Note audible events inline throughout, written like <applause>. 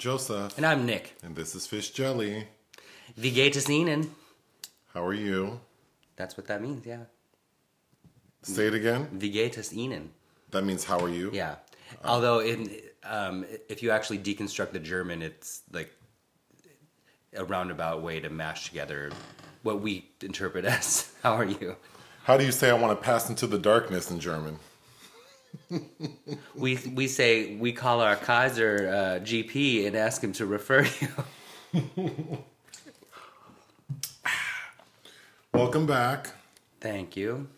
Joseph. And I'm Nick. And this is Fish Jelly. Wie geht es Ihnen? How are you? That's what that means, yeah. Say it again. Wie geht es Ihnen? That means how are you? Yeah. Although, in um, if you actually deconstruct the German, it's like a roundabout way to mash together what we interpret <laughs> as "How are you?" How do you say "I want to pass into the darkness" in German? <laughs> we we say we call our Kaiser uh, GP and ask him to refer you. <laughs> Welcome back. Thank you.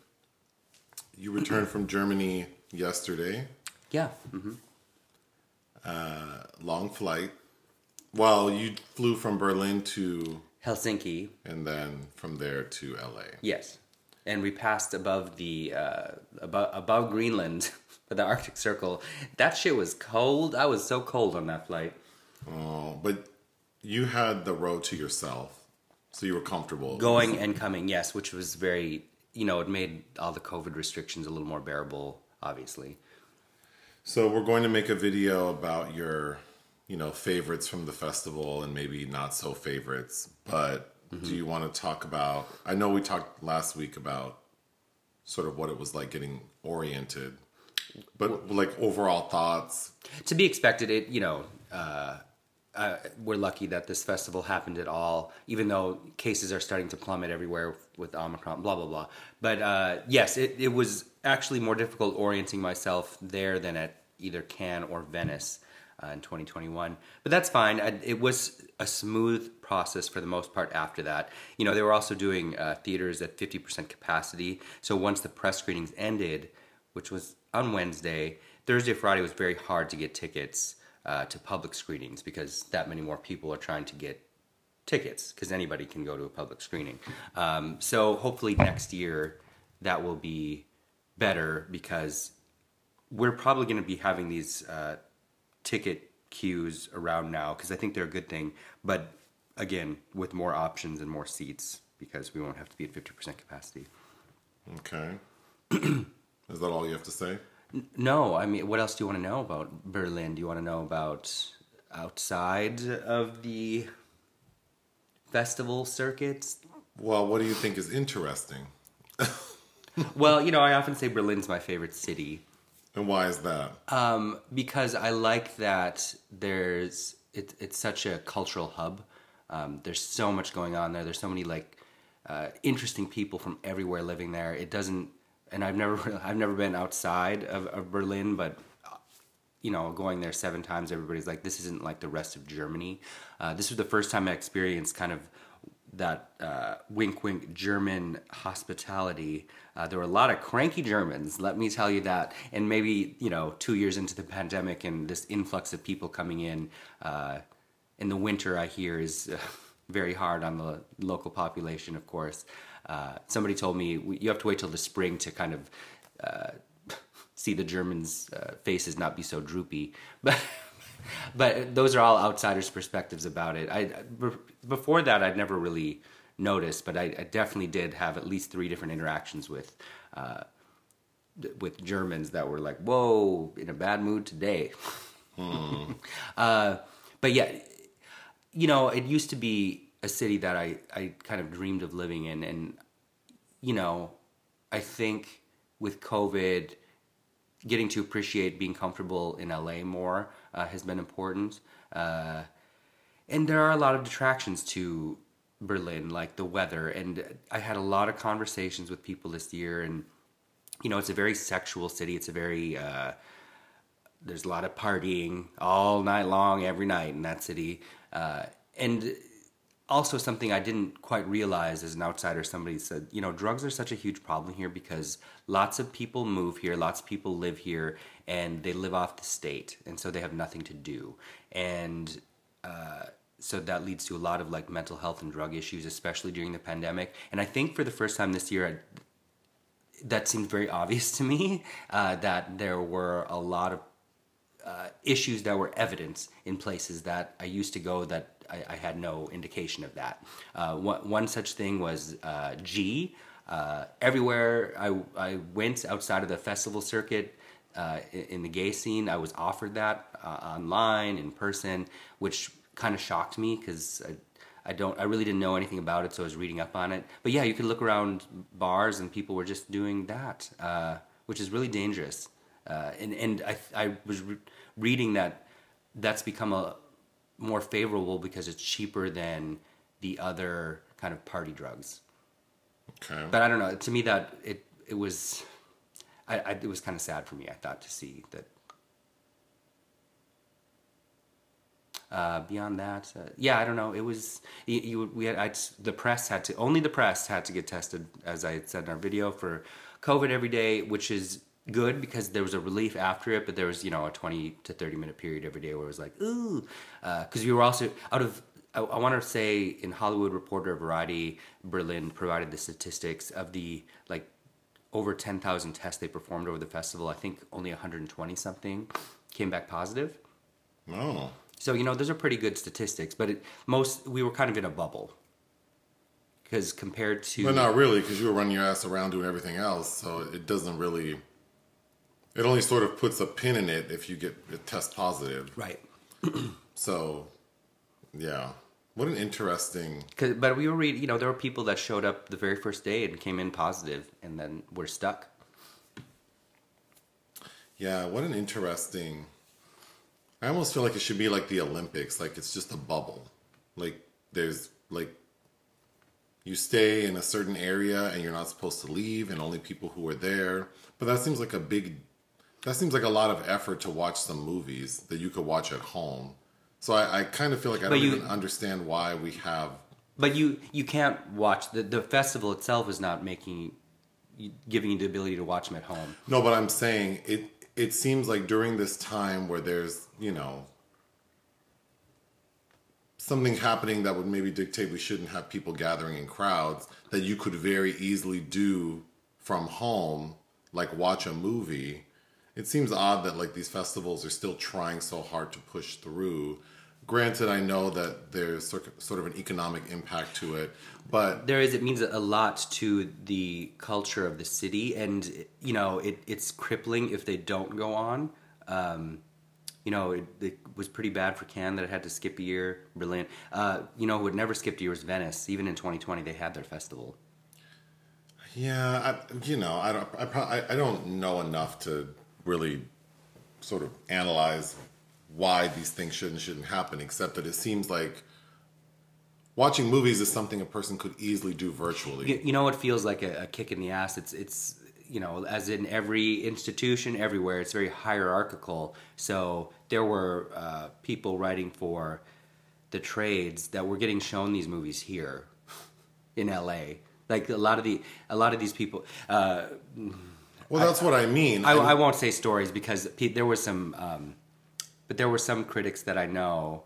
You returned from Germany yesterday. Yeah. Mm-hmm. Uh, long flight. Well, you flew from Berlin to Helsinki, and then from there to LA. Yes, and we passed above the uh, above above Greenland <laughs> the Arctic Circle. That shit was cold. I was so cold on that flight. Oh, but you had the road to yourself, so you were comfortable going and coming. Yes, which was very you know it made all the COVID restrictions a little more bearable. Obviously. So we're going to make a video about your, you know, favorites from the festival and maybe not so favorites. But mm-hmm. do you want to talk about? I know we talked last week about sort of what it was like getting oriented, but like overall thoughts. To be expected, it you know. Uh, uh, we're lucky that this festival happened at all, even though cases are starting to plummet everywhere with Omicron, blah, blah, blah. But uh, yes, it, it was actually more difficult orienting myself there than at either Cannes or Venice uh, in 2021. But that's fine. I, it was a smooth process for the most part after that. You know, they were also doing uh, theaters at 50% capacity. So once the press screenings ended, which was on Wednesday, Thursday, Friday was very hard to get tickets uh, to public screenings because that many more people are trying to get tickets because anybody can go to a public screening. Um, so hopefully next year that will be better because we're probably going to be having these uh, ticket queues around now because I think they're a good thing. But again, with more options and more seats because we won't have to be at 50% capacity. Okay. <clears throat> Is that all you have to say? No, I mean, what else do you want to know about Berlin? Do you want to know about outside of the festival circuits? Well, what do you think is interesting? <laughs> well, you know, I often say Berlin's my favorite city. And why is that? Um, because I like that there's it, it's such a cultural hub. Um, there's so much going on there. There's so many like uh, interesting people from everywhere living there. It doesn't and I've never <laughs> I've never been outside of, of Berlin, but you know, going there seven times, everybody's like, this isn't like the rest of Germany. Uh, this was the first time I experienced kind of that uh, wink wink German hospitality. Uh, there were a lot of cranky Germans, let me tell you that. And maybe, you know, two years into the pandemic and this influx of people coming in uh, in the winter, I hear is uh, <laughs> very hard on the local population, of course. Uh, somebody told me you have to wait till the spring to kind of uh, see the Germans' uh, faces not be so droopy. <laughs> But but those are all outsiders' perspectives about it. I before that I'd never really noticed, but I, I definitely did have at least three different interactions with. Uh, with Germans that were like, "Whoa, in a bad mood today," hmm. <laughs> Uh, but yeah, you know, it used to be a city that I, I kind of dreamed of living in. And, you know, I think with COVID, getting to appreciate being comfortable in LA more uh, has been important. Uh, and there are a lot of detractions to Berlin, like the weather. And I had a lot of conversations with people this year. And, you know, it's a very sexual city. It's a very, uh, there's a lot of partying all night long, every night in that city. Uh, and also something I didn't quite realize as an outsider. Somebody said, you know, drugs are such a huge problem here because lots of people move here, lots of people live here, and they live off the state, and so they have nothing to do, and uh, so that leads to a lot of like mental health and drug issues, especially during the pandemic. And I think for the first time this year, I, that seemed very obvious to me uh, that there were a lot of uh, issues that were evident in places that I used to go that I, I had no indication of that. Uh, one, one, such thing was uh, G. Uh, everywhere I, I went outside of the festival circuit, uh, in, the gay scene. I was offered that uh, online, in person, which kind of shocked me because I, I don't, I really didn't know anything about it, so I was reading up on it. But yeah, you could look around bars and people were just doing that, which is really dangerous. Uh, and and I, I was re- reading that that's become a more favorable because it's cheaper than the other kind of party drugs. Okay. But I don't know. To me, that it it was, I, I it was kind of sad for me. I thought to see that. Uh, beyond that, uh, yeah, I don't know. It was you. you we had I, the press had to only the press had to get tested, as I had said in our video for COVID every day, which is good because there was a relief after it, but there was you know a twenty to thirty minute period every day where it was like ooh, uh, because we were also out of I, I want to say in Hollywood Reporter, Variety, Berlin provided the statistics of the like over 10,000 tests they performed over the festival. I think only 120 something came back positive. Oh. So you know those are pretty good statistics, but it, most we were kind of in a bubble because compared to But not really, because you were running your ass around doing everything else. So it doesn't really. It only sort of puts a pin in it if you get a test positive. right. <clears throat> So, yeah. What an interesting. 'Cause- but we were reading, you know, there were people that showed up the very first day and came in positive, and then were stuck. Yeah, what an interesting. I almost feel like it should be like the Olympics. Like it's just a bubble. Like there's like. You stay in a certain area and you're not supposed to leave, and only people who are there. But that seems like a big. That seems like a lot of effort to watch some movies that you could watch at home. So I, I kind of feel like I But don't you- even understand why we have But you you can't watch the the festival itself is not making giving you the ability to watch them at home. No, but I'm saying it. It seems like during this time where there's, you know, something happening that would maybe dictate we shouldn't have people gathering in crowds, that you could very easily do from home, like watch a movie. It seems odd that like these festivals are still trying so hard to push through. Granted, I know that there's sort of an economic impact to it, but There is it means a lot to the culture of the city, and you know it, it's crippling if they don't go on. Um, you know, it, it was pretty bad for Cannes that it had to skip a year. Berlin, uh, you know, who had never skipped a year was Venice. Even in 2020, they had their festival. Yeah, I, you know, I don't, I, I don't know enough to really sort of analyze why these things should and shouldn't happen, except that it seems like watching movies is something a person could easily do virtually. You, you know what feels like a, a kick in the ass? It's it's you know as in every institution everywhere, it's very hierarchical. So there were uh, people writing for the trades that were getting shown these movies here in L.A. Like a lot of the a lot of these people. Uh, Well, that's what I mean. I, I won't say stories because there were some, um, but there were some critics that I know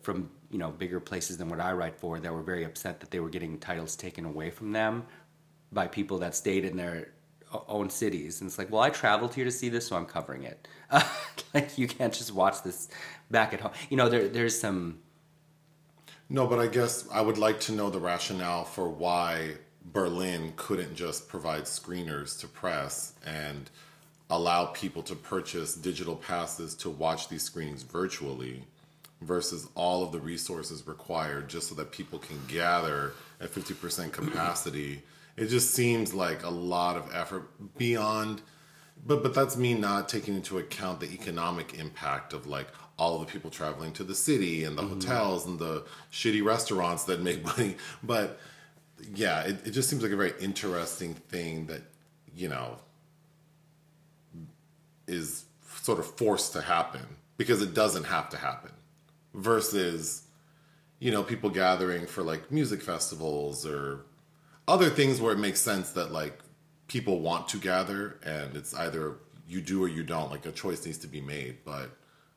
from you know bigger places than what I write for that were very upset that they were getting titles taken away from them by people that stayed in their own cities. And it's like, well, I traveled here to see this, so I'm covering it. <laughs> like you can't just watch this back at home. You know, there there's some. No, but I guess I would like to know the rationale for why Berlin couldn't just provide screeners to press and allow people to purchase digital passes to watch these screenings virtually versus all of the resources required just so that people can gather at 50% capacity. It just seems like a lot of effort beyond but but that's me not taking into account the economic impact of like all of the people traveling to the city and the mm-hmm. hotels and the shitty restaurants that make <laughs> money. But yeah, it, it just seems like a very interesting thing that, you know, is sort of forced to happen because it doesn't have to happen versus you know people gathering for like music festivals or other things where it makes sense that like people want to gather and it's either you do or you don't like a choice needs to be made. But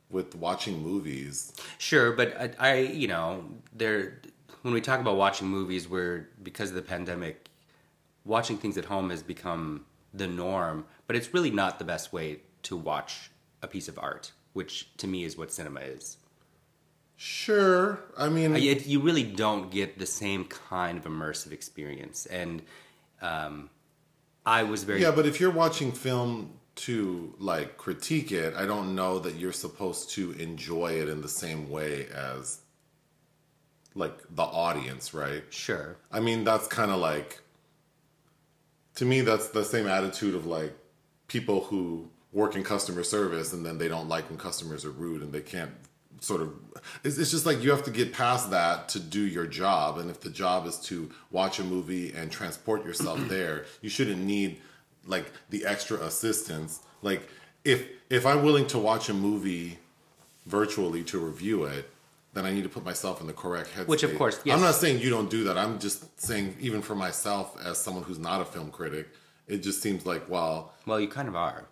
with watching movies Sure, but I, I you know, there when we talk about watching movies, where because of the pandemic, watching things at home has become the norm. But it's really not the best way to watch a piece of art, which to me is what cinema is. sure i mean it- you really don't get the same kind of immersive experience, and um, I was very yeah but if you're watching film to like critique it, I don't know that you're supposed to enjoy it in the same way as like the audience, right? Sure. I mean, that's kind of like to me that's the same attitude of like people who work in customer service and then they don't like when customers are rude and they can't sort of it's, it's just like you have to get past that to do your job and if the job is to watch a movie and transport yourself <clears throat> there you shouldn't need like the extra assistance like if if i'm willing to watch a movie virtually to review it then i need to put myself in the correct headspace Which, of course, yes. i'm not saying you don't do that i'm just saying even for myself as someone who's not a film critic it just seems like well Well, you kind of are.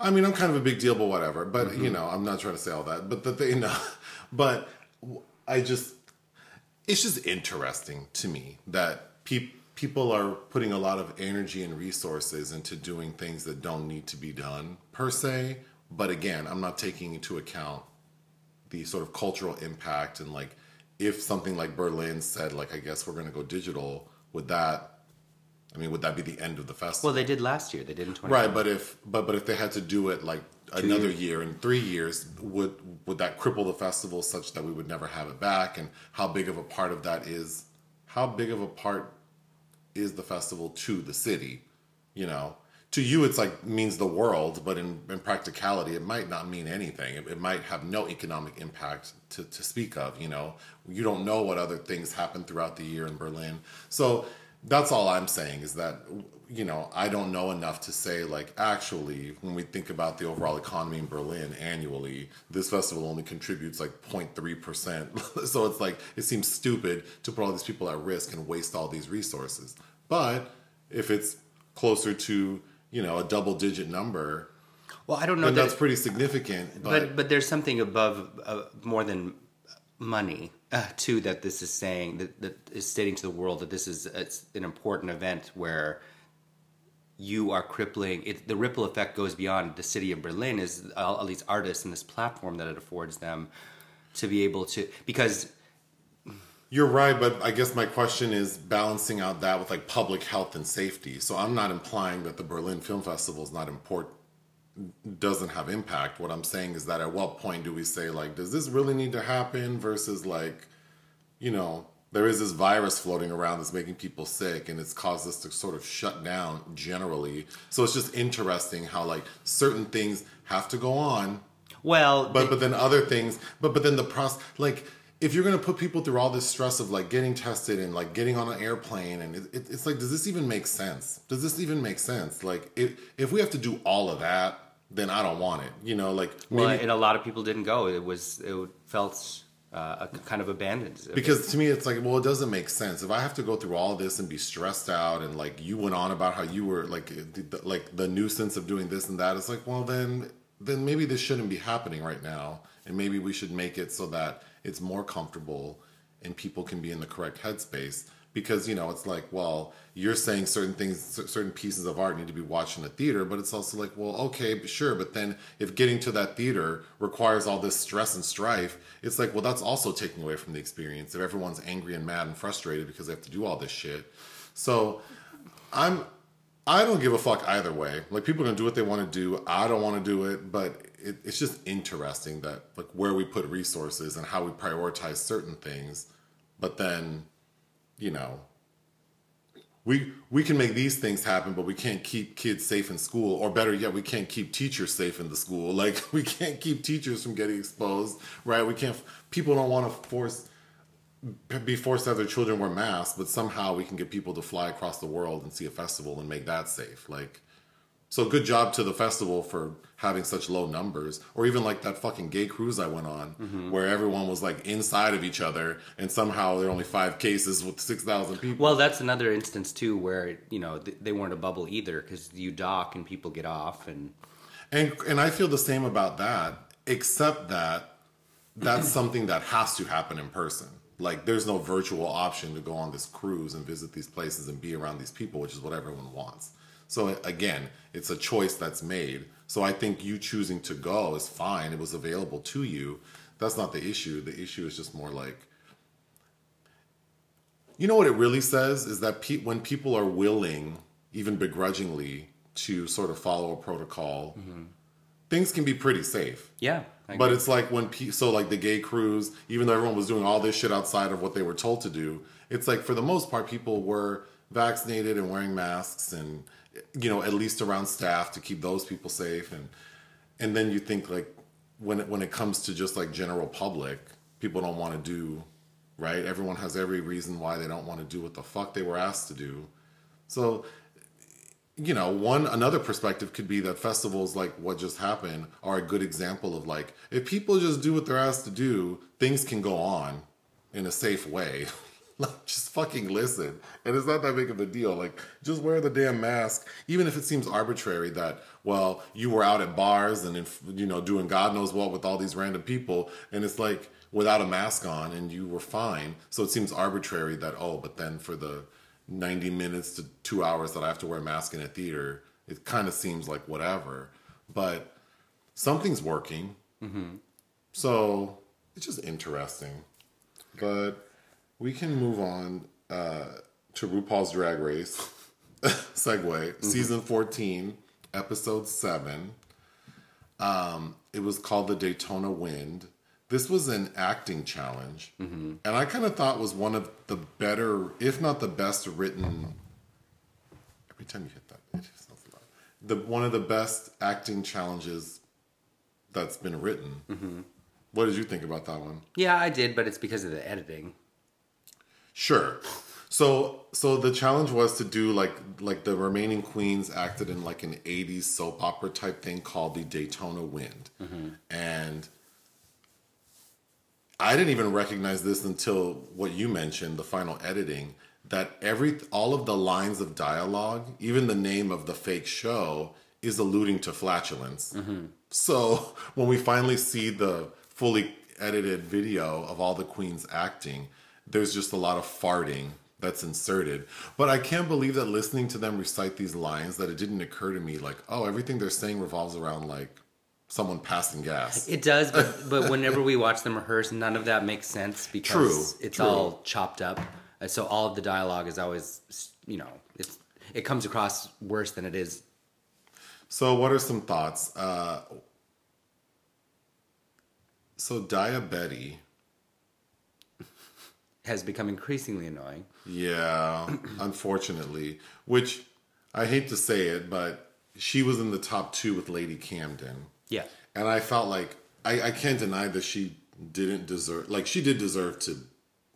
I mean, I'm kind of a big deal, but whatever. But Mm-hmm. you know, I'm not trying to say all that. But the thing, <laughs> no, but I just, it's just interesting to me that pe- people are putting a lot of energy and resources into doing things that don't need to be done per se. But again, I'm not taking into account the sort of cultural impact and like if something like Berlin said, like, I guess we're going to go digital, would that? I mean, would that be the end of the festival? Well, they did last year. They did in 20. Right, but if but but if they had to do it like another year in three years, would would that cripple the festival such that we would never have it back? And how big of a part of that is how big of a part is the festival to the city? You know, to you it's like means the world, but in, in practicality, it might not mean anything. It, it might have no economic impact to, to speak of. You know, you don't know what other things happen throughout the year in Berlin, so that's all I'm saying is that you know I don't know enough to say like actually when we think about the overall economy in Berlin annually, this festival only contributes like 0.3 percent. <laughs> so it's like it seems stupid to put all these people at risk and waste all these resources. But if it's closer to you know a double digit number, Well, I don't know that, that's pretty significant. But, but but there's something above uh, more than money uh, too that this is saying that, that is stating to the world that this is it's an important event where you are crippling it, the ripple effect goes beyond the city of berlin is all, all these artists and this platform that it affords them to be able to because You're right, but I guess my question is balancing out that with like public health and safety. So I'm not implying that the Berlin Film Festival is not important, doesn't have impact. What I'm saying is that at what point do we say like, does this really need to happen versus like, you know, there is this virus floating around that's making people sick and it's caused us to sort of shut down generally. So it's just interesting how like certain things have to go on well but but then other things but but then the process like if you're going to put people through all this stress of like getting tested and like getting on an airplane and it, it, it's like does this even make sense? Does this even make sense? Like if if we have to do all of that then i don't want it you know like well, and a lot of people didn't go. It was it felt uh, a kind of abandoned. Because to me it's like well it doesn't make sense. If i have to go through all this and be stressed out and like you went on about how you were like the, the- like the nuisance of doing this and that it's like well then then maybe this shouldn't be happening right now. And maybe we should make it so that it's more comfortable and people can be in the correct headspace because you know it's like well you're saying certain things certain pieces of art need to be watched in a theater but it's also like well okay sure but then if getting to that theater requires all this stress and strife it's like well that's also taking away from the experience. If everyone's angry and mad and frustrated because they have to do all this shit. So i'm i don't give a fuck either way. Like people are gonna do what they want to do. I don't want to do it but it, it's just interesting that like where we put resources and how we prioritize certain things but then you know we we can make these things happen but we can't keep kids safe in school or better yet we can't keep teachers safe in the school. <laughs> Like we can't keep teachers from getting exposed right? We can't people don't want to force be forced to have their children wear masks but somehow we can get people to fly across the world and see a festival and make that safe. Like so good job to the festival for having such low numbers, or even like that fucking gay cruise I went on, Mm-hmm. where everyone was like inside of each other, and somehow there are only five cases with six thousand people. Well, that's another instance too, where you know th- they weren't a bubble either, because you dock and people get off, and And and I feel the same about that, except that that's <clears throat> something that has to happen in person. Like there's no virtual option to go on this cruise and visit these places and be around these people, which is what everyone wants. So again, it's a choice that's made. So I think you choosing to go is fine. It was available to you. That's not the issue. The issue is just more like you know what it really says is that pe- when people are willing, even begrudgingly, to sort of follow a protocol, mm-hmm. things can be pretty safe. Yeah. But it's like when pe- so like the gay cruise, even though everyone was doing all this shit outside of what they were told to do, it's like for the most part people were vaccinated and wearing masks and you know at least around staff to keep those people safe and and then you think like when it, when it comes to just like general public, people don't want to do right. Everyone has every reason why they don't want to do what the fuck they were asked to do. So you know, one another perspective could be that festivals like what just happened are a good example of like if people just do what they're asked to do, things can go on in a safe way. <laughs> <laughs> like just fucking listen. And it's not that big of a deal. Like just wear the damn mask, even if it seems arbitrary that well you were out at bars and if, you know doing God knows what with all these random people, and it's like without a mask on and you were fine. So it seems arbitrary that oh, but then for the 90 minutes to two hours that I have to wear a mask in a theater, it kind of seems like whatever. But something's working. Mm-hmm. So it's just interesting. But we can move on uh, to RuPaul's Drag Race. <laughs> Segue. Season 14, episode 7. Um, it was called the Daytona Wind. This was an acting challenge, and I kind of thought was one of the better, if not the best written. Every time you hit that, it just sounds loud. The one of the best acting challenges that's been written. What did you think about that one? yeah, I did, but it's because of the editing. Sure. So so the challenge was to do like like the remaining queens acted in like an 80s soap opera type thing called the Daytona Wind. Mm-hmm. And I didn't even recognize this until what you mentioned, the final editing, that every all of the lines of dialogue, even the name of the fake show is alluding to flatulence. Mm-hmm. So <laughs> when we finally see the fully edited video of all the queens acting, there's just a lot of farting that's inserted. But I can't believe that listening to them recite these lines that it didn't occur to me like, oh, everything they're saying revolves around like someone passing gas. It does, but, <laughs> but whenever we watch them rehearse, none of that makes sense because True, it's true. all chopped up. Uh, So all of the dialogue is always, you know, it's it comes across worse than it is. So, what are some thoughts? Uh, so, Daya Betty, Has become increasingly annoying. yeah, <clears throat> unfortunately, which I hate to say it, but she was in the top two with Lady Camden. Yeah, And I felt like I, I can't deny that she didn't deserve, like, she did deserve to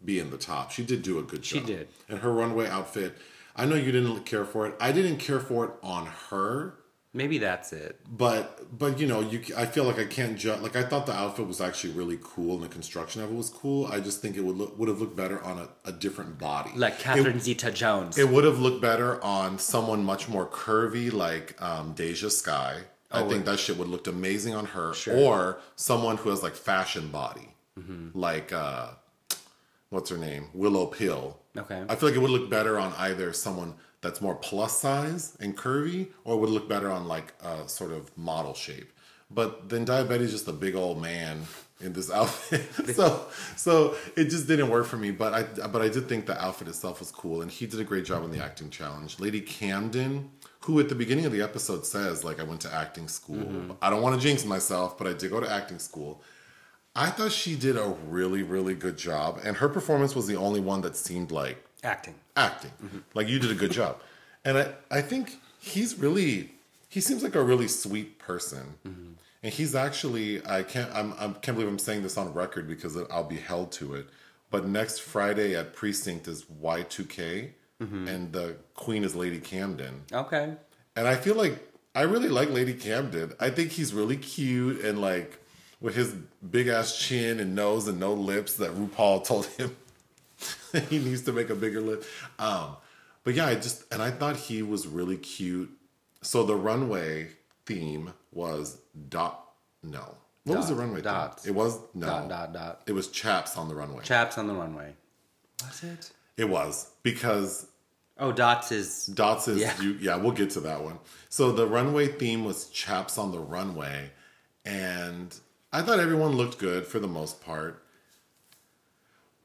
be in the top. She did do a good job. She did. And her runway outfit, I know you didn't care for it. I didn't care for it on her. Maybe that's it. but but you know you i feel like i can't judge like i thought the outfit was actually really cool and the construction of it was cool. I just think it would look would have looked better on a, a different body. Like Catherine Zeta Jones. it would have looked better on someone much more curvy like um, DeJa Skye. I think that shit would have looked amazing on her. Or someone who has like fashion body. Like uh what's her name? Willow pill. Okay. I feel like it would look better on either someone that's more plus size and curvy, or would look better on like a sort of model shape. But then Daya Betty is just a big old man in this <laughs> outfit, <laughs> so so it just didn't work for me. But I but I did think the outfit itself was cool, and he did a great job in the acting challenge. Lady Camden, who at the beginning of the episode says like I went to acting school. Mm-hmm. I don't want to jinx myself, but I did go to acting school. I thought she did a really really good job, and her performance was the only one that seemed like Acting. acting. Mm-hmm. Like you did a good job. And I, I think he's really he seems like a really sweet person. Mm-hmm. And he's actually I can't I'm, I can't believe I'm saying this on record because I'll be held to it. But next Friday at Precinct is Y2K mm-hmm. and the queen is Lady Camden. Okay. And I feel like I really like Lady Camden. I think he's really cute and like with his big ass chin and nose and no lips that RuPaul told him <laughs> he needs to make a bigger lip. Um, but yeah, I just and I thought he was really cute. So the runway theme was dot no. What was the runway dots. theme? It was no. Dot dot dot. It was chaps on the runway. Chaps on the runway. Was it? it was because Oh, dots is Dots is Yeah. you yeah, we'll get to that one. So the runway theme was chaps on the runway, and I thought everyone looked good for the most part.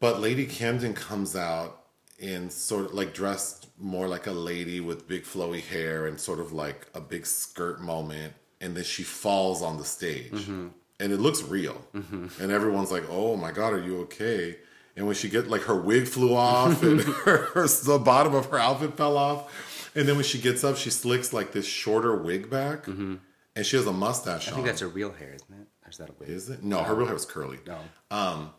But Lady Camden comes out in sort of like dressed more like a lady with big flowy hair and sort of like a big skirt moment, and then she falls on the stage, mm-hmm. and it looks real, mm-hmm. and everyone's like, "Oh my god, are you okay?" And when she get like her wig flew off and <laughs> her, her- the bottom of her outfit fell off, and then when she gets up, she slicks like this shorter wig back, mm-hmm. and she has a mustache I on. think that's her real hair, isn't it? Or is that a wig? Is it? No, her real hair was curly. No. Um,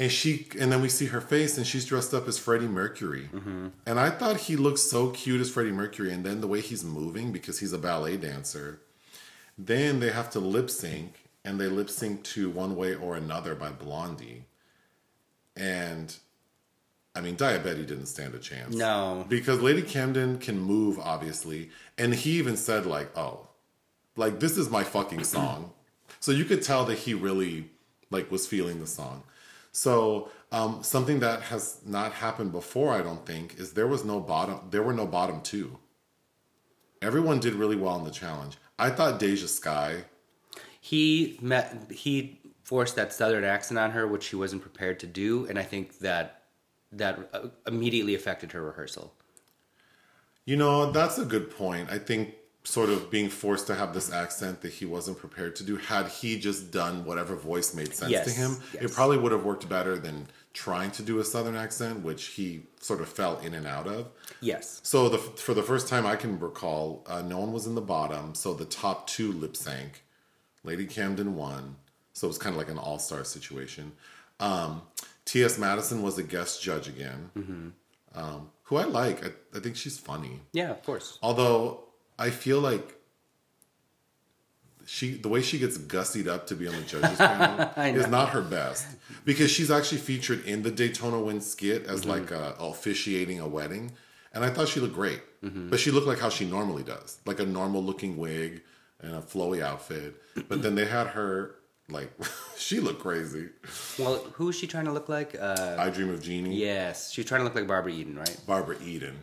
And she, and then we see her face, and she's dressed up as Freddie Mercury. Mm-hmm. And I thought he looked so cute as Freddie Mercury, and then the way he's moving because he's a ballet dancer. Then they have to lip sync, and they lip sync to "One Way or Another" by Blondie. And I mean, Daya Betty didn't stand a chance. No. because Lady Camden can move, obviously, and he even said like, "Oh, like this is my fucking song," so you could tell that he really like was feeling the song. So um, something that has not happened before, I don't think, is there was no bottom. There were no bottom two. Everyone did really well in the challenge. I thought DeJa Skye. He met. He forced that southern accent on her, which she wasn't prepared to do, and I think that that uh, immediately affected her rehearsal. You know, that's a good point. I think sort of being forced to have this accent that he wasn't prepared to do. Had he just done whatever voice made sense Yes, to him, it probably would have worked better than trying to do a southern accent, which he sort of fell in and out of. Yes. So the for the first time I can recall, uh, no one was in the bottom. So the top two lip sync. Lady Camden won. So it was kind of like an all star situation. Um, T.S. Madison was a guest judge again, Mm-hmm. um, who I like. I, I think she's funny. Yeah, of course. Although I feel like she, the way she gets gussied up to be on the judges panel <laughs> is not her best because she's actually featured in the Daytona Wind skit as Mm-hmm. like a, officiating a wedding, and I thought she looked great. Mm-hmm. But she looked like how she normally does, like a normal looking wig and a flowy outfit. But then they had her like <laughs> she looked crazy. Well, who is she trying to look like? Uh, I Dream of Jeannie. yes, she's trying to look like Barbara Eden, right? Barbara Eden.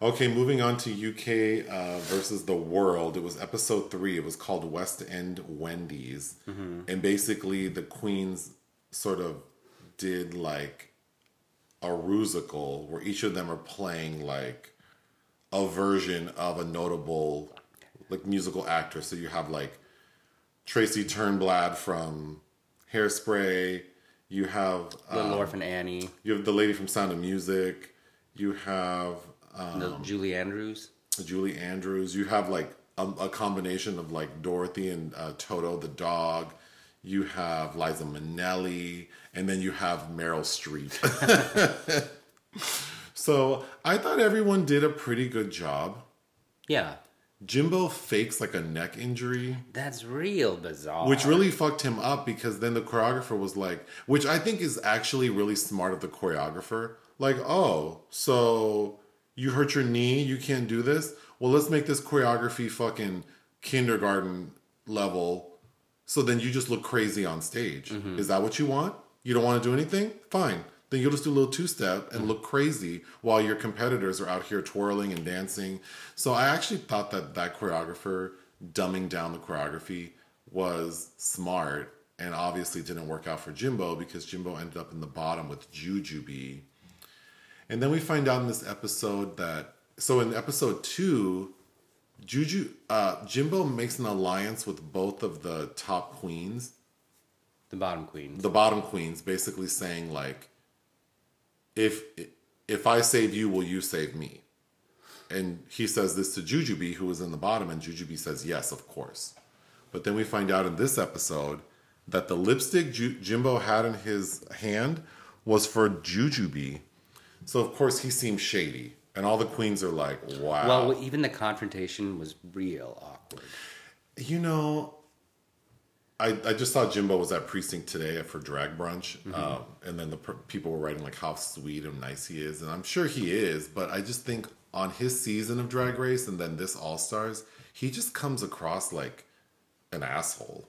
Okay, moving on to UK uh, versus the world. It was episode three. It was called West End Wendy's, and basically the queens sort of did like a rusical where each of them are playing like a version of a notable like musical actor. So you have like Tracy Turnblad from Hairspray. You have Little um, Orphan Annie, you have the lady from Sound of Music. You have um, the Julie Andrews. Julie Andrews. You have like a, a combination of like Dorothy and uh, Toto the dog. You have Liza Minnelli, and then you have Meryl Streep. <laughs> so I thought everyone did a pretty good job. Yeah, Jimbo fakes like a neck injury. that's real bizarre. which really fucked him up because then the choreographer was like which i think is actually really smart of the choreographer like oh so you hurt your knee you can't do this. Well let's make this choreography fucking kindergarten level so then you just look crazy on stage. Mm-hmm. Is that what you want? You don't want to do anything? Fine. Then you'll just do a little two-step and look crazy while your competitors are out here twirling and dancing. So i actually thought that that choreographer dumbing down the choreography was smart and obviously didn't work out for Jimbo because Jimbo ended up in the bottom with Jujubee. And then we find out in this episode that so in episode two, Juju uh, Jimbo makes an alliance with both of the top queens, the bottom queens. the bottom queens, basically saying like, if if I save you, will you save me? And he says this to Jujubee, who was in the bottom, and Jujubee says yes, of course. But then we find out in this episode that the lipstick Ju- Jimbo had in his hand was for Jujubee. So of course he seems shady, and all the queens are like, "Wow." Well, even the confrontation was real awkward. You know, I, I just saw Jimbo was at precinct today for drag brunch, um, and then the per- people were writing like how sweet and nice he is, and I'm sure he is, but I just think on his season of Drag Race and then this All Stars, he just comes across like an asshole.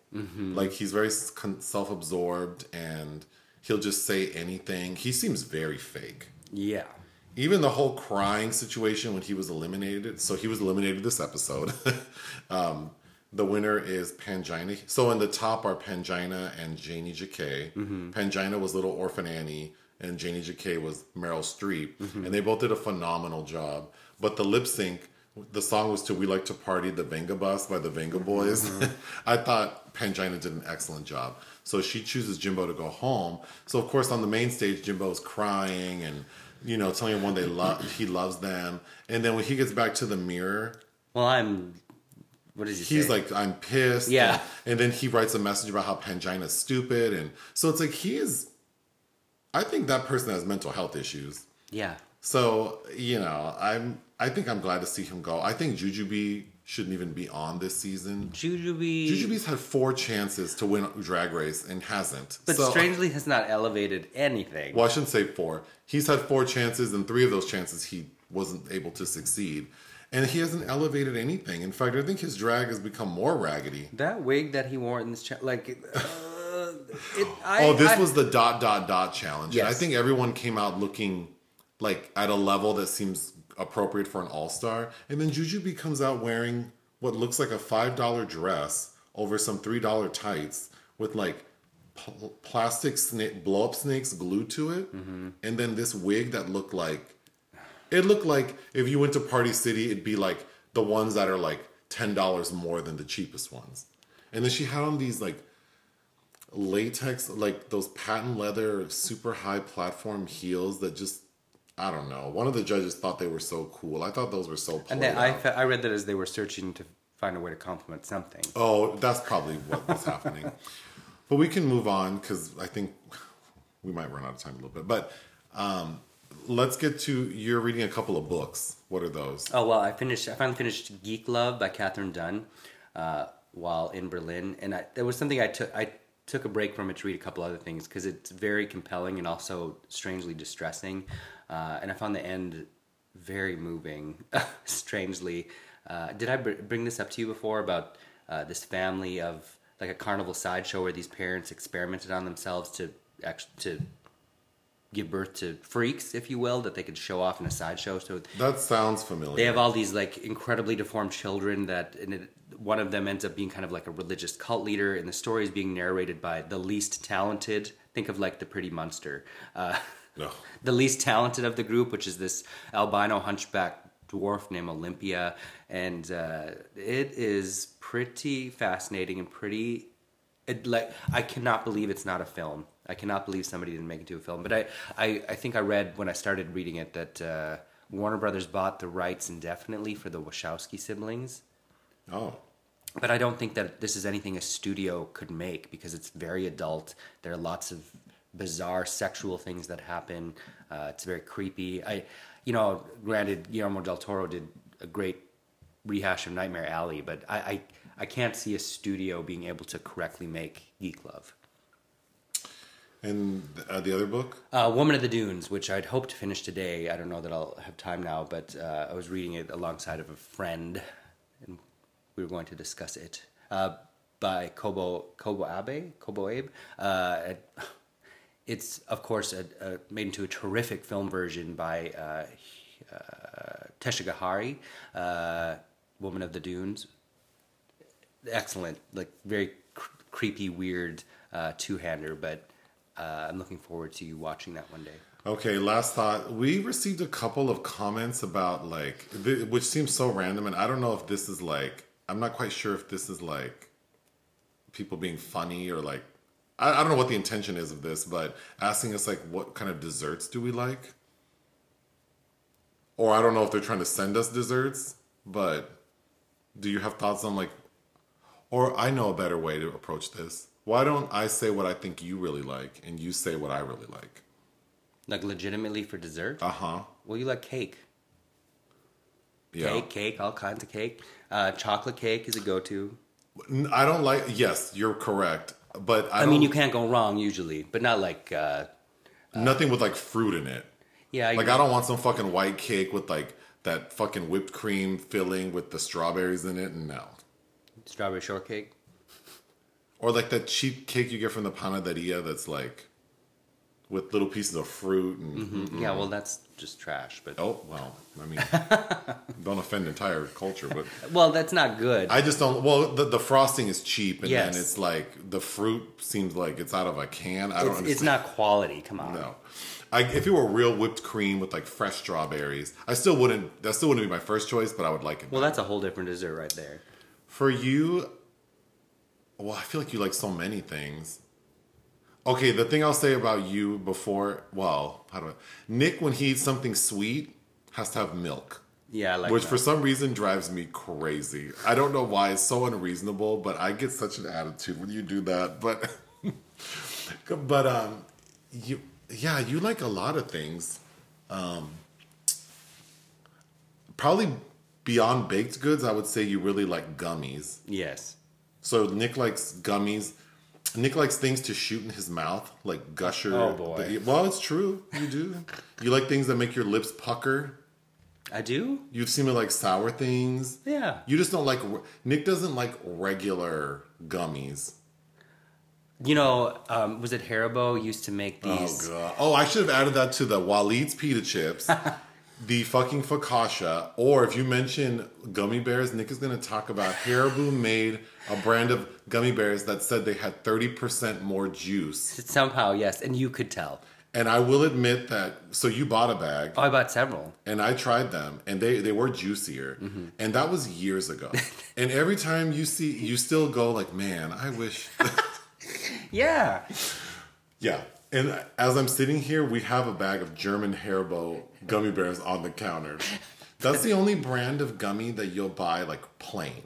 Like he's very self-absorbed and he'll just say anything. He seems very fake Yeah. even the whole crying situation when he was eliminated. So he was eliminated this episode. <laughs> um, the winner is Pangina. So in the top are Pangina and Janey Jacké. Pangina was Little Orphan Annie, and Janey Jacké was Meryl Streep, Mm-hmm. and they both did a phenomenal job. But the lip sync, the song was to "We Like to Party" the Vengabus by the Vengaboys. Mm-hmm. <laughs> I thought Pangina did an excellent job. So she chooses Jimbo to go home. So of course on the main stage, Jimbo's crying and you know telling everyone they love he loves them. And then when he gets back to the mirror, Well, I'm. What does he say? he's like, I'm pissed. Yeah. And, and then he writes a message about how Pangina's stupid. And so it's like, he is, I think that person has mental health issues. yeah. So, you know, I'm, I think I'm glad to see him go. I think Jujubee shouldn't even be on this season. Jujubee. Jujubee's had four chances to win Drag Race and hasn't. But so, strangely has not elevated anything. well, I shouldn't say four. He's had four chances, and three of those chances he wasn't able to succeed. And he hasn't elevated anything. In fact, I think his drag has become more raggedy. That wig that he wore in this, cha- like, uh, it, <laughs> I, oh, this I- was the dot dot dot challenge. And I think everyone came out looking like at a level that seems appropriate for an all star. And then Jujubee comes out wearing what looks like a five dollar dress over some three dollar tights with like pl- plastic snake blow up snakes glued to it, Mm-hmm. and then this wig that looked like it looked like if you went to Party City, it'd be like the ones that are like ten dollars more than the cheapest ones. And then she had on these like latex, like those patent leather, super high platform heels that just I don't know. One of the judges thought they were so cool. I thought those were so. and then I, fe- I read that as they were searching to find a way to compliment something. Oh, that's probably what was happening. But we can move on because I think we might run out of time a little bit. But um, let's get to you're reading a couple of books. What are those? Oh well, I finished. I finally finished Geek Love by Katherine Dunn uh, while in Berlin, and I, there was something I took. I took a break from it to read a couple other things because it's very compelling and also strangely distressing. Uh, and I found the end very moving. <laughs> strangely, uh, did I br- bring this up to you before about uh, this family of like a carnival sideshow where these parents experimented on themselves to actually to give birth to freaks, if you will, that they could show off in a sideshow. So That sounds familiar. they have all these like incredibly deformed children that and it, one of them ends up being kind of like a religious cult leader and the story is being narrated by the least talented think of like the pretty monster uh, <laughs> No. the least talented of the group which is this albino hunchback dwarf named olympia and uh, it is pretty fascinating and pretty it like I cannot believe it's not a film. I cannot believe somebody didn't make it to a film. But I, I, I think I read when I started reading it that uh, Warner Brothers bought the rights indefinitely for the Wachowski siblings. Oh. But I don't think that this is anything a studio could make because it's very adult. There are lots of bizarre sexual things that happen. Uh, it's very creepy. I, you know, granted, Guillermo del Toro did a great rehash of Nightmare Alley, but I, I, I can't see a studio being able to correctly make Geek Love. And uh, the other book? Uh, Woman of the Dunes, which I'd hoped to finish today. I don't know that I'll have time now, but uh, I was reading it alongside of a friend, and we were going to discuss it. Uh, by Kobo Kobo Abe Kobo Abe. Uh, it's of course a, a, made into a terrific film version by uh, uh, Teshigahara, uh, Woman of the Dunes. Excellent, like very cr- creepy, weird uh, two-hander, but uh, I'm looking forward to you watching that one day. Okay, last thought. We received a couple of comments about like, th- which seems so random, and I don't know if this is like, I'm not quite sure if this is like people being funny or like, I, I don't know what the intention is of this, but asking us like, what kind of desserts do we like? Or I don't know if they're trying to send us desserts, but do you have thoughts on like, or I know a better way to approach this. Why don't I say what I think you really like and you say what I really like? Like legitimately for dessert? Uh huh. well, you like cake. Yeah. Cake, cake, all kinds of cake. Uh, chocolate cake is a go-to. I don't like. Yes, you're correct, but I, I, mean, you can't go wrong usually, but not like. Uh, nothing with like fruit in it. yeah, Like you- I don't want some fucking white cake with like that fucking whipped cream filling with the strawberries in it. No, strawberry shortcake. or like that cheap cake you get from the panaderia that's like with little pieces of fruit and. Mm-hmm. Yeah, well, that's just trash. But Oh well, I mean, <laughs> don't offend entire culture, but well, that's not good. I just don't. Well, the, the frosting is cheap, and Yes. then it's like the fruit seems like it's out of a can. I don't it's, understand. it's not quality. Come on. No. I, if it were real whipped cream with like fresh strawberries, I still wouldn't. That still wouldn't be my first choice, but I would like it. Well, that's a whole different dessert right there. For you, well, I feel like you like so many things. Okay, the thing I'll say about you before, well, how do I? Nick, when he eats something sweet, has to have milk, Yeah, I like which that. for some reason drives me crazy. I don't know why it's so unreasonable, but I get such an attitude when you do that. But, <laughs> but um, you, yeah, you like a lot of things. Um, probably beyond baked goods, I would say you really like gummies. yes. So Nick likes gummies. Nick likes things to shoot in his mouth, like gusher. Oh, boy. well, it's true. You do. <laughs> you like things that make your lips pucker. I do. You've seen me like sour things. Yeah. You just don't like. Nick doesn't like regular gummies. You know, um, was it Haribo used to make these? Oh god. Oh, I should have added that to the Waleed's pita chips, <laughs> the fucking focaccia, or if you mention gummy bears, Nick is going to talk about Haribo made a brand of gummy bears that said they had thirty percent more juice. Somehow, yes, and you could tell. And I will admit that. So you bought a bag, Oh, I bought several. and I tried them, and they they were juicier, mm-hmm. and that was years ago. <laughs> and every time you see, you still go like, man, I wish. <laughs> Yeah. yeah. And as I'm sitting here, we have a bag of German Haribo gummy bears on the counter. That's the only brand of gummy that you'll buy like plain.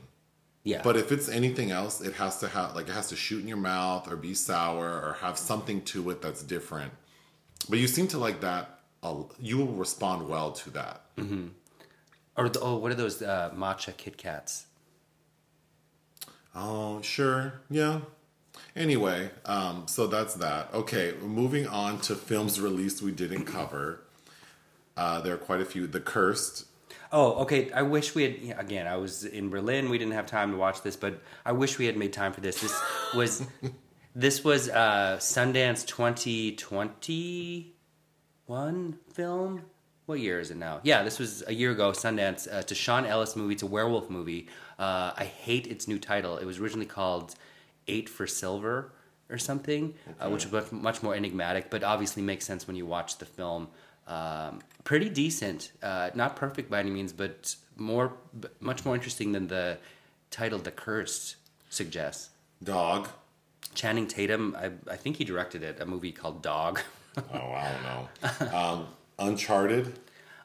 Yeah. But if it's anything else, it has to have like it has to shoot in your mouth or be sour or have something to it that's different. But you seem to like that. uh, You will respond well to that. or the, oh, what are those uh, matcha Kit Kats? Oh, sure, yeah. Anyway, um, so that's that. Okay, moving on to films released we didn't cover. Uh, there are quite a few. The Cursed. Oh, okay. I wish we had. yeah, Again, I was in Berlin. We didn't have time to watch this, but I wish we had made time for this. This was <laughs> this was uh, Sundance 2021 film. What year is it now? Yeah, this was a year ago. Sundance. Uh, it's a Sean Ellis movie. It's a werewolf movie. Uh, I hate its new title. It was originally called Eight for Silver or something, uh, which was much, much more enigmatic, but obviously makes sense when you watch the film. Um, pretty decent, uh, not perfect by any means, but more, much more interesting than the title "The Cursed" suggests. Dog. Channing Tatum, I, I think he directed it, a movie called Dog. Oh, I <laughs> don't know. Um, Uncharted.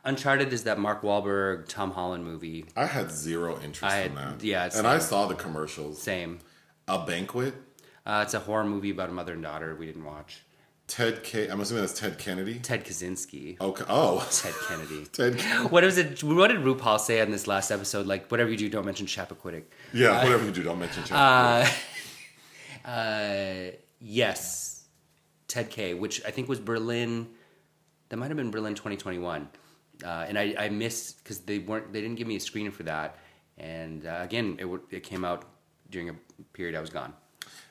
Uncharted is that Mark Wahlberg, Tom Holland movie. I had zero interest I in that. yeah, and I saw the commercials. Same. A Banquet. Uh, it's a horror movie about a mother and daughter we didn't watch. Ted K. I'm assuming that's Ted Kennedy. Ted Kaczynski. Okay. Oh, Ted Kennedy. <laughs> Ted. What was it? What did RuPaul say on this last episode? Like, whatever you do, don't mention Chappaquiddick. Yeah, whatever you do, don't mention Ted. <laughs> Uh, uh, yes, Ted K, which I think was Berlin. That might have been Berlin 2021, uh, and I, I missed because they weren't. They didn't give me a screening for that, and uh, again, it it came out during a period I was gone.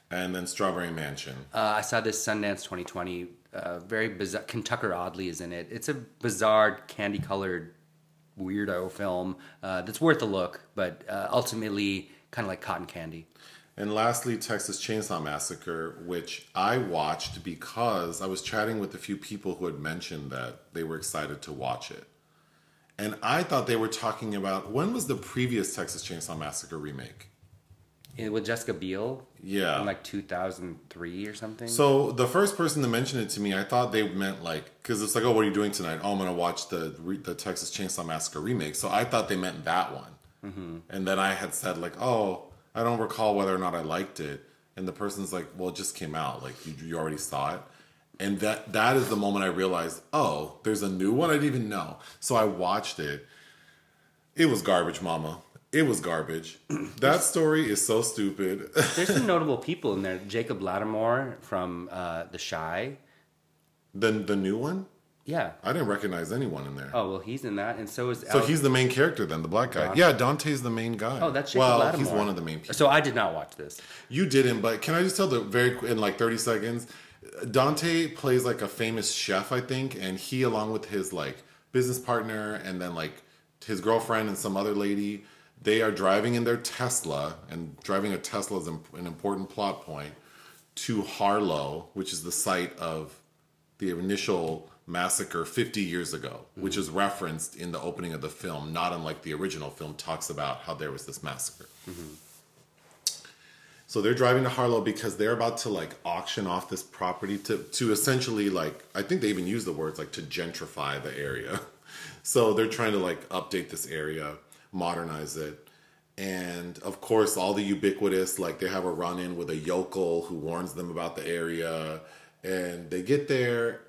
And then Strawberry Mansion. Uh, I saw this Sundance 2020. Uh, very bizarre. Kentucker Audley is in it. It's a bizarre, candy colored, weirdo film uh, that's worth a look, but uh, ultimately kind of like cotton candy. And lastly, Texas Chainsaw Massacre, which I watched because I was chatting with a few people who had mentioned that they were excited to watch it. And I thought they were talking about when was the previous Texas Chainsaw Massacre remake? With Jessica Biel Yeah. in like 2003 or something. So the first person to mention it to me, I thought they meant like because it's like, oh, what are you doing tonight? Oh, I'm gonna watch the the Texas Chainsaw Massacre remake. So I thought they meant that one. Mm-hmm. And then I had said like, oh, I don't recall whether or not I liked it. And the person's like, well, it just came out. Like you, you already saw it. And that that is the moment I realized, oh, there's a new one I didn't even know. So I watched it. It was garbage, mama. It was garbage. <clears throat> that story is so stupid. <laughs> There's some <laughs> notable people in there. Jacob Latimore from uh, The Chi. the the new one? Yeah. I didn't recognize anyone in there. Oh well, he's in that, and so is. So Al- he's the main character then, the black guy. Dante. Yeah, Dante's the main guy. Oh, that's Jacob well, Latimore. he's one of the main people. So I did not watch this. You didn't, but can I just tell the very in like thirty seconds? Dante plays like a famous chef, I think, and he, along with his like business partner and then like his girlfriend and some other lady, they are driving in their Tesla, and driving a Tesla is an important plot point to Harlow, which is the site of the initial massacre 50 years ago, which mm-hmm. is referenced in the opening of the film, not unlike the original film talks about how there was this massacre. Mm-hmm. So they're driving to Harlow because they're about to like auction off this property to to essentially like I think they even use the words like to gentrify the area. <laughs> So they're trying to like update this area, modernize it. And of course, all the ubiquitous like they have a run in with a yokel who warns them about the area. And they get there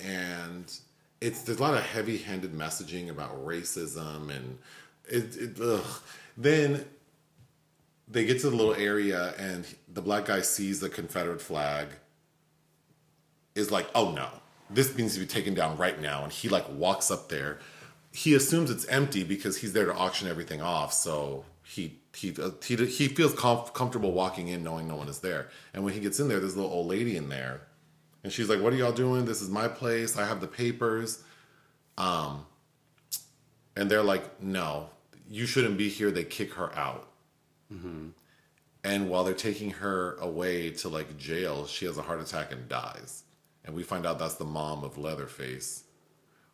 and it's there's a lot of heavy-handed messaging about racism and it, it then they get to the little area and the black guy sees the confederate flag is like oh no. This needs to be taken down right now. And he like walks up there he assumes it's empty because he's there to auction everything off so he he he, he feels comf- comfortable walking in knowing no one is there. And when he gets in there there's a little old lady in there and she's like what are y'all doing? This is my place. I have the papers. Um and they're like no you shouldn't be here. They kick her out. And while they're taking her away to like jail, she has a heart attack and dies. And we find out that's the mom of Leatherface,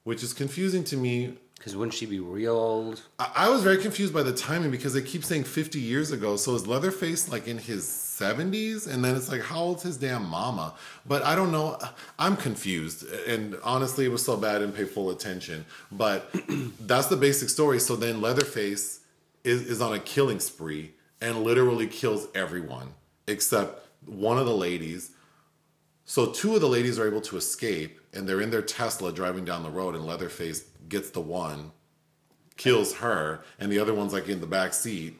which is confusing to me. Because wouldn't she be real old? I, I was very confused by the timing because they keep saying 50 years ago. So is Leatherface like in his 70s? And then it's like, how old's his damn mama? But I don't know. I'm confused. And honestly, it was so bad I didn't pay full attention. But <clears throat> that's the basic story. So then Leatherface is, is on a killing spree and literally kills everyone except one of the ladies. So two of the ladies are able to escape and they're in their Tesla driving down the road and Leatherface gets the one, kills her, and the other one's like in the back seat.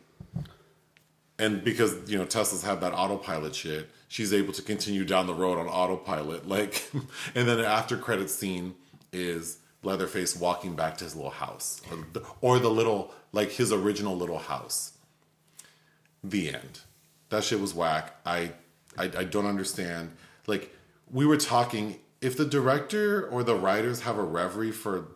And because, you know, Teslas have that autopilot shit, she's able to continue down the road on autopilot. <laughs> Like and then the after credit scene is Leatherface walking back to his little house. Or the, or the little like his original little house the end. That shit was whack. I, I I don't understand. Like we were talking, if the director or the writers have a reverie for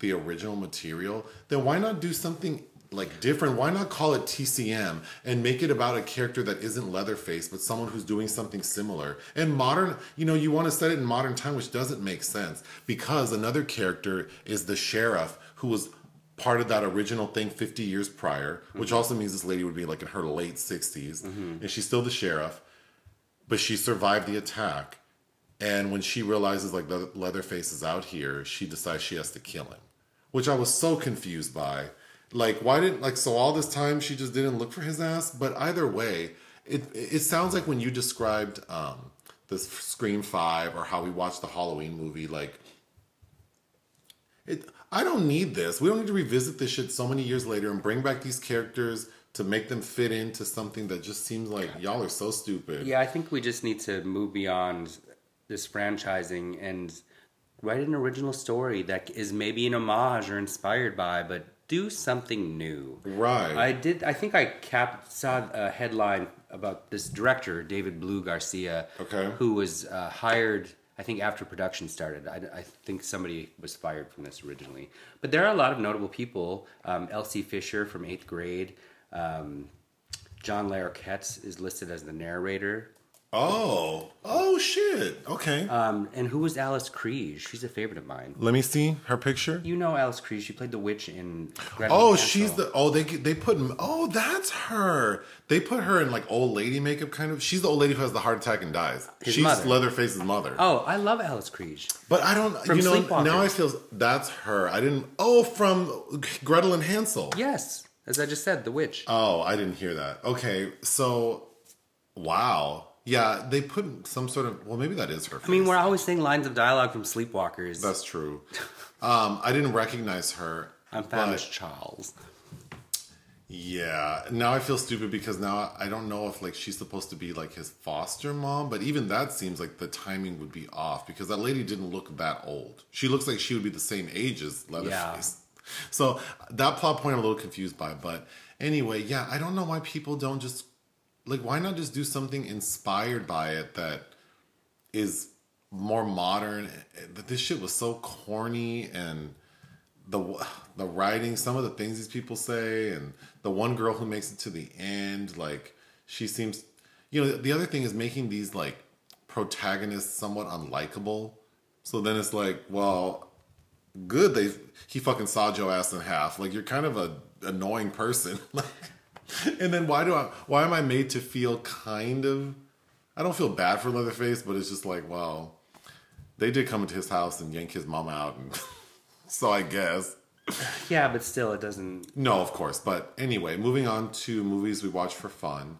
the original material, then why not do something like different? Why not call it TCM and make it about a character that isn't Leatherface, but someone who's doing something similar? And modern, you know, you want to set it in modern time, which doesn't make sense because another character is the sheriff who was part of that original thing 50 years prior, which mm-hmm. also means this lady would be like in her late 60s, mm-hmm. and she's still the sheriff, but she survived the attack. And when she realizes like the Leatherface is out here, she decides she has to kill him, which I was so confused by. Like, why didn't like so all this time she just didn't look for his ass? But either way, it it sounds like when you described um, this Scream Five or how we watched the Halloween movie, like it, I don't need this. We don't need to revisit this shit so many years later and bring back these characters to make them fit into something that just seems like y'all are so stupid. Yeah, I think we just need to move beyond this franchising and write an original story that is maybe an homage or inspired by, but do something new. Right. I did. I think I cap saw a headline about this director, David Blue Garcia, Okay. who was uh, hired. I think after production started, I, I think somebody was fired from this originally. But there are a lot of notable people. Um, Elsie Fisher from eighth grade. Um, John Larroquette is listed as the narrator. Oh. Oh shit. Okay. Um, and who was Alice Krige? She's a favorite of mine. Let me see her picture. You know Alice Krige. She played the witch in. Oh, and she's the. Oh, they they put. Oh, that's her. They put her in like old lady makeup, kind of. She's the old lady who has the heart attack and dies. His she's mother. Leatherface's mother. Oh, I love Alice Krige. But I don't. From you know, now I feel that's her. I didn't. Oh, from Gretel and Hansel. Yes, as I just said, the witch. Oh, I didn't hear that. Okay, so wow. Yeah, they put some sort of. Well, maybe that is her. I mean, we're always saying lines of dialogue from Sleepwalkers. That's true. <laughs> Um, I didn't recognize her. I'm famished, Charles. Yeah. Now I feel stupid because now I don't know if like she's supposed to be like his foster mom, but even that seems like the timing would be off because that lady didn't look that old. She looks like she would be the same age as Leatherface. Yeah. <laughs> So that plot point I'm a little confused by, but anyway, yeah, I don't know why people don't just like why not just do something inspired by it that is more modern. But this shit was so corny and the the writing, some of the things these people say, and the one girl who makes it to the end, like she seems. You know, the other thing is making these like protagonists somewhat unlikable. So then it's like, well, good they he fucking sawed your ass in half. Like you're kind of a annoying person. <laughs> Like, <laughs> and then why do I why am I made to feel kind of I don't feel bad for Leatherface, but it's just like, well, they did come into his house and yank his mom out and <laughs> so I guess. Yeah, but still it doesn't No, of course. But anyway, moving on to movies we watch for fun.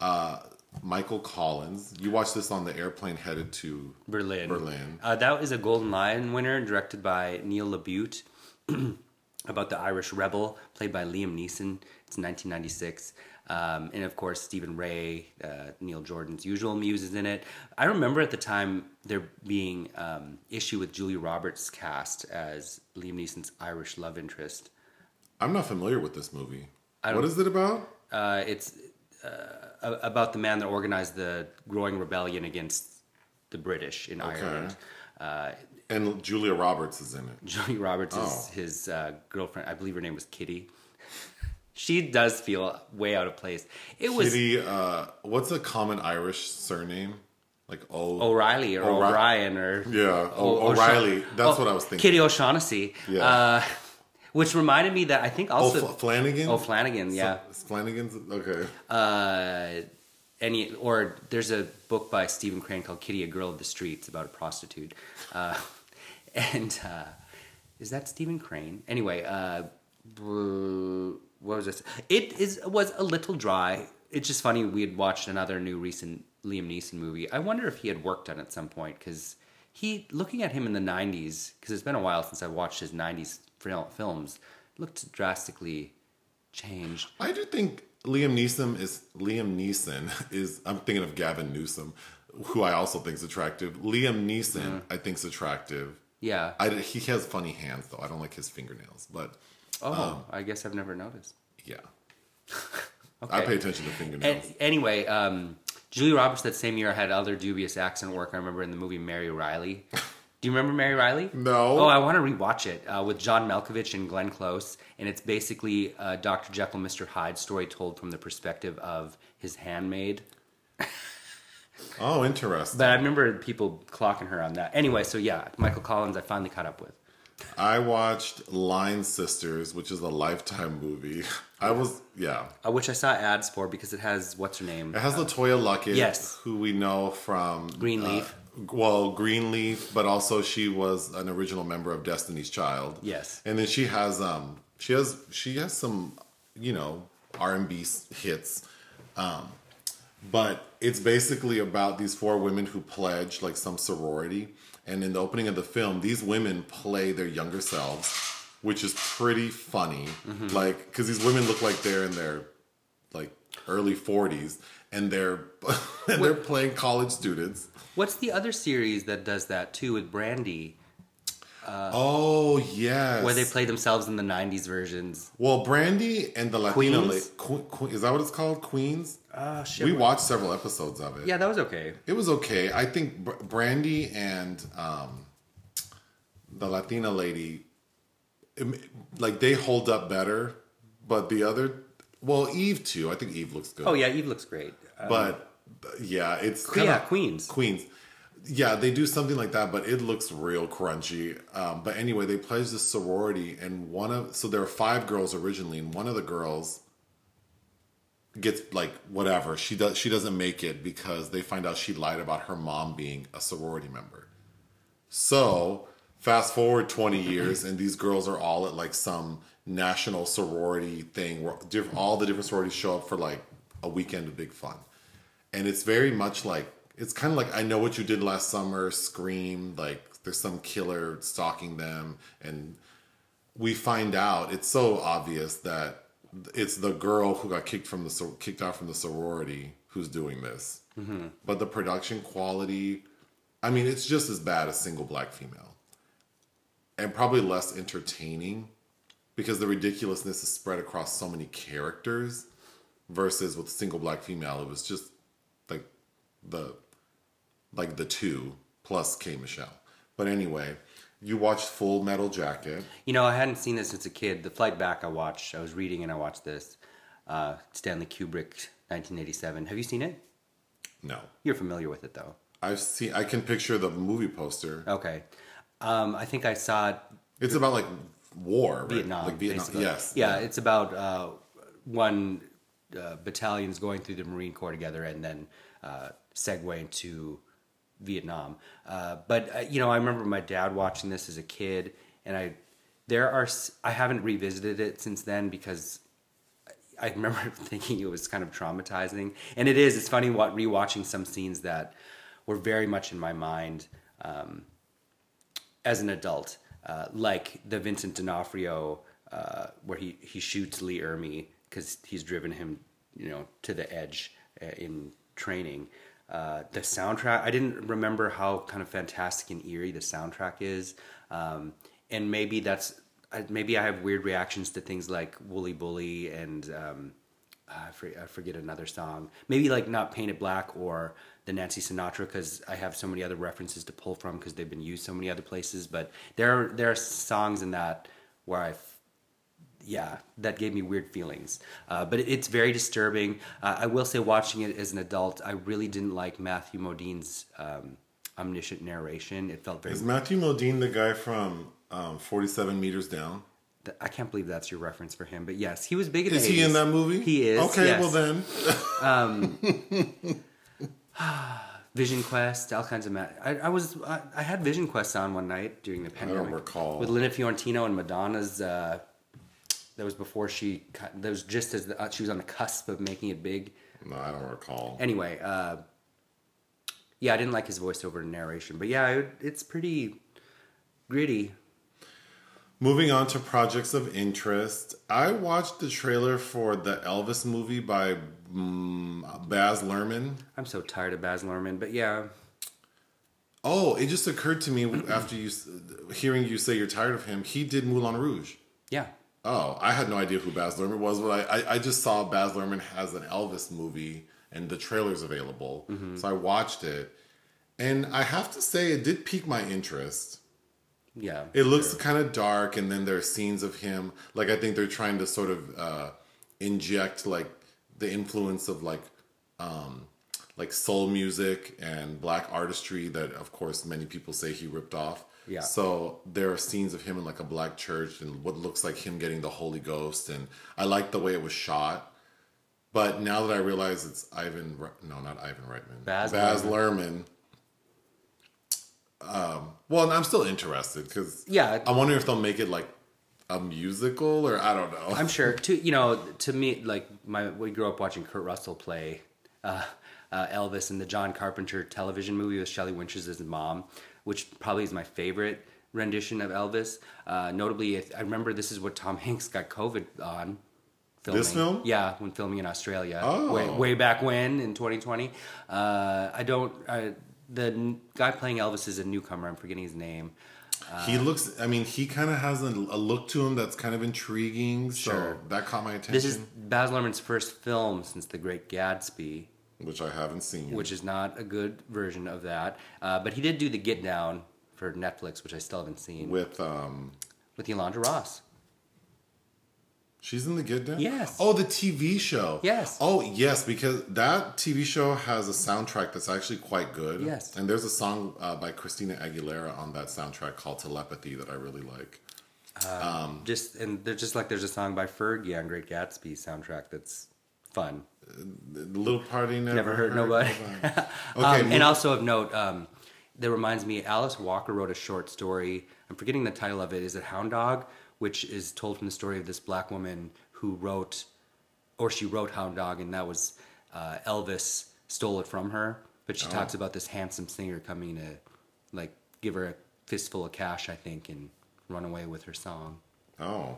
Uh Michael Collins. You watched this on the airplane headed to Berlin. Berlin. Uh, that is a Golden Lion winner, directed by Neil LaBute, <clears throat> about the Irish rebel, played by Liam Neeson. It's 1996. Um, and of course, Stephen Rea, uh, Neil Jordan's usual muses in it. I remember at the time there being um, issue with Julia Roberts' cast as Liam Neeson's Irish love interest. I'm not familiar with this movie. What is it about? Uh, it's uh, about the man that organized the growing rebellion against the British in Ireland. And Julia Roberts is in it. <laughs> Julia Roberts Oh. is his uh, girlfriend. I believe her name was Kitty. <laughs> she does feel way out of place. It was Kitty, uh, what's a common Irish surname? Like O. O'Reilly or O'Ri- O'Brien or Yeah, O- o- O'Sha- O'Reilly. That's Oh, what I was thinking. Kitty O'Shaughnessy. Yeah. Uh, which reminded me that I think also Fl- Flanagan. Oh, Flanagan, yeah. Fl- Flanagan's okay. uh, any or there's a book by Stephen Crane called Kitty, a Girl of the Streets about a prostitute, uh, <laughs> and uh, is that Stephen Crane? Anyway, uh, what was this? It is was a little dry. It's just funny we had watched another new recent Liam Neeson movie. I wonder if he had worked on it at some point because he looking at him in the '90s because it's been a while since I watched his '90s films looked drastically changed. I do think Liam Neeson is Liam Neeson is. I'm thinking of Gavin Newsom, who I also think is attractive. Liam Neeson, I think is attractive. Yeah. I, he has funny hands though. I don't like his fingernails, but Oh, Um, I guess I've never noticed. yeah, <laughs> I pay attention to fingernails. And, anyway, um, Julia Roberts that same year had other dubious accent work. I remember in the movie Mary Reilly. <laughs> Do you remember Mary Reilly? No. Oh, I want to rewatch it uh, with John Malkovich and Glenn Close, and it's basically uh, Dr. Jekyll, Mr. Hyde story told from the perspective of his handmaid. <laughs> oh, interesting. But I remember people clocking her on that. Anyway, so yeah, Michael Collins, I finally caught up with. I watched Line Sisters, which is a Lifetime movie. I was yeah. Uh, which I saw ads for because it has what's her name? It has LeToya Luckett, Yes. who we know from Greenleaf. uh, well, Greenleaf, but also she was an original member of Destiny's Child. Yes. and then she has um she has she has some you know R and B hits, um, but it's basically about these four women who pledge like some sorority, and in the opening of the film, these women play their younger selves. Which is pretty funny, mm-hmm. like because these women look like they're in their like early 40s and they're <laughs> and they're playing college students What's the other series that does that too with Brandy? Oh yes where they play themselves in the 90s versions. well brandy and the latina Queens? la- que- que- is that what it's called queens Oh, shit. we watched several episodes of it yeah, that was okay. it was okay i think Br- brandy and um the latina lady it- like they hold up better but the other well eve too i think eve looks good Oh, yeah, Eve looks great. Uh, but yeah, it's yeah, Queens. Queens. Yeah, they do something like that, but it looks real crunchy. Um, but anyway, they pledge this sorority, and one of so there are five girls originally, and one of the girls gets like whatever she does. She doesn't make it because they find out she lied about her mom being a sorority member. So fast forward 20 years and these girls are all at like some national sorority thing where all the different sororities show up for like a weekend of big fun and it's very much like it's kind of like i know what you did last summer scream like there's some killer stalking them and we find out it's so obvious that it's the girl who got kicked from the kicked out from the sorority who's doing this. Mm-hmm. But the production quality i mean it's just as bad as single black female. And probably less entertaining because the ridiculousness is spread across so many characters versus with single black female it was just like the like the two plus K Michelle. But anyway, you watched Full Metal Jacket. You know, I hadn't seen this since a kid. The flight back, I watched. I was reading and I watched this. Uh, Stanley Kubrick, 1987. Have you seen it? No, You're familiar with it, though. I've seen. I can picture the movie poster. Okay. Um, I think I saw it It's about like war, right? Vietnam. Like Vietnam. basically. Yes. Yeah, it's about uh, one uh, battalion's going through the Marine Corps together and then uh, segue into Vietnam. Uh, but uh, you know, I remember my dad watching this as a kid, and I there are I haven't revisited it since then because I remember <laughs> thinking it was kind of traumatizing, and it is. It's funny what rewatching some scenes that were very much in my mind um, as an adult, uh, like the Vincent D'Onofrio uh, where he he shoots Lee Ermey because he's driven him, you know, to the edge uh, in training. Uh, the soundtrack, I didn't remember how kind of fantastic and eerie the soundtrack is, um, and maybe that's maybe I have weird reactions to things like Wooly Bully and um, I, for, I forget another song. Maybe like not Painted Black or the Nancy Sinatra because I have so many other references to pull from because they've been used so many other places. But there are, there are songs in that where I, yeah, that gave me weird feelings. Uh, but it's very disturbing. Uh, I will say, watching it as an adult, I really didn't like Matthew Modine's um, omniscient narration. It felt very. Is Matthew Modine the guy from um, Forty Seven Meters Down? I can't believe that's your reference for him. But yes, he was big in the Is he in that movie? He is, Okay, yes. well then. <laughs> <sighs> Vision Quest, all kinds of. Ma- I, I was I, I had Vision Quest on one night during the pandemic. recall. with Linda Fiorentino and Madonna's. Uh, that was before she. cut- That was just as the, uh, she was on the cusp of making it big. No, I don't recall. Anyway, uh, yeah, I didn't like his voiceover narration, but yeah, it, it's pretty gritty. Moving on to projects of interest, I watched the trailer for the Elvis movie by mm, Baz Luhrmann. I'm so tired of Baz Luhrmann, but yeah, Oh, it just occurred to me after you s- hearing you say you're tired of him. He did Moulin Rouge. yeah, Oh, I had no idea who Baz Luhrmann was, but I, I, I just saw Baz Luhrmann has an Elvis movie and the trailer's available. So I watched it. And I have to say, it did pique my interest. yeah. It looks kind of dark, and then there are scenes of him. Like, I think they're trying to sort of uh, inject, like, the influence of, like, um, like soul music and black artistry that, of course, many people say he ripped off. Yeah. So there are scenes of him in like a black church and what looks like him getting the Holy Ghost, and I like the way it was shot. But now that I realize it's Ivan, no, not Ivan Reitman, Baz Luhrmann. Um, well, I'm still interested because Yeah. I wonder if they'll make it like a musical or I don't know. I'm sure. To you know, to me, like my we grew up watching Kurt Russell play uh, uh, Elvis in the John Carpenter television movie with Shelley his mom, which probably is my favorite rendition of Elvis. Uh, notably, I remember this is what Tom Hanks got COVID on. Filming. This film? Yeah, when filming in Australia, Oh. way, way back when in 2020. Uh, I don't. I, the guy playing Elvis is a newcomer. I'm forgetting his name. he looks. I mean, he kind of has a, a look to him that's kind of intriguing. So Sure. that caught my attention, This is Baz Luhrmann's first film since The Great Gatsby. Which I haven't seen. which is not a good version of that. Uh, but he did do the Get Down for Netflix, which I still haven't seen, with, um, with um, Yolanda Ross. She's in the Get Down? Yes. Oh, the TV show. Yes. Oh, yes, because that TV show has a soundtrack that's actually quite good. Yes. And there's a song uh, by Christina Aguilera on that soundtrack called Telepathy that I really like. um Just and there's just like there's a song by Fergie on Great Gatsby soundtrack that's fun. The Little Party Never, Never hurt nobody. <laughs> okay, um, and also of note, um, that reminds me, Alice Walker wrote a short story. I'm forgetting the title of it. Is it Hound Dog? Which is told from the story of this black woman who wrote, or she wrote Hound Dog, and that was uh, Elvis stole it from her. But she talks about this handsome singer coming to, like, give her a fistful of cash, I think, and run away with her song. Oh.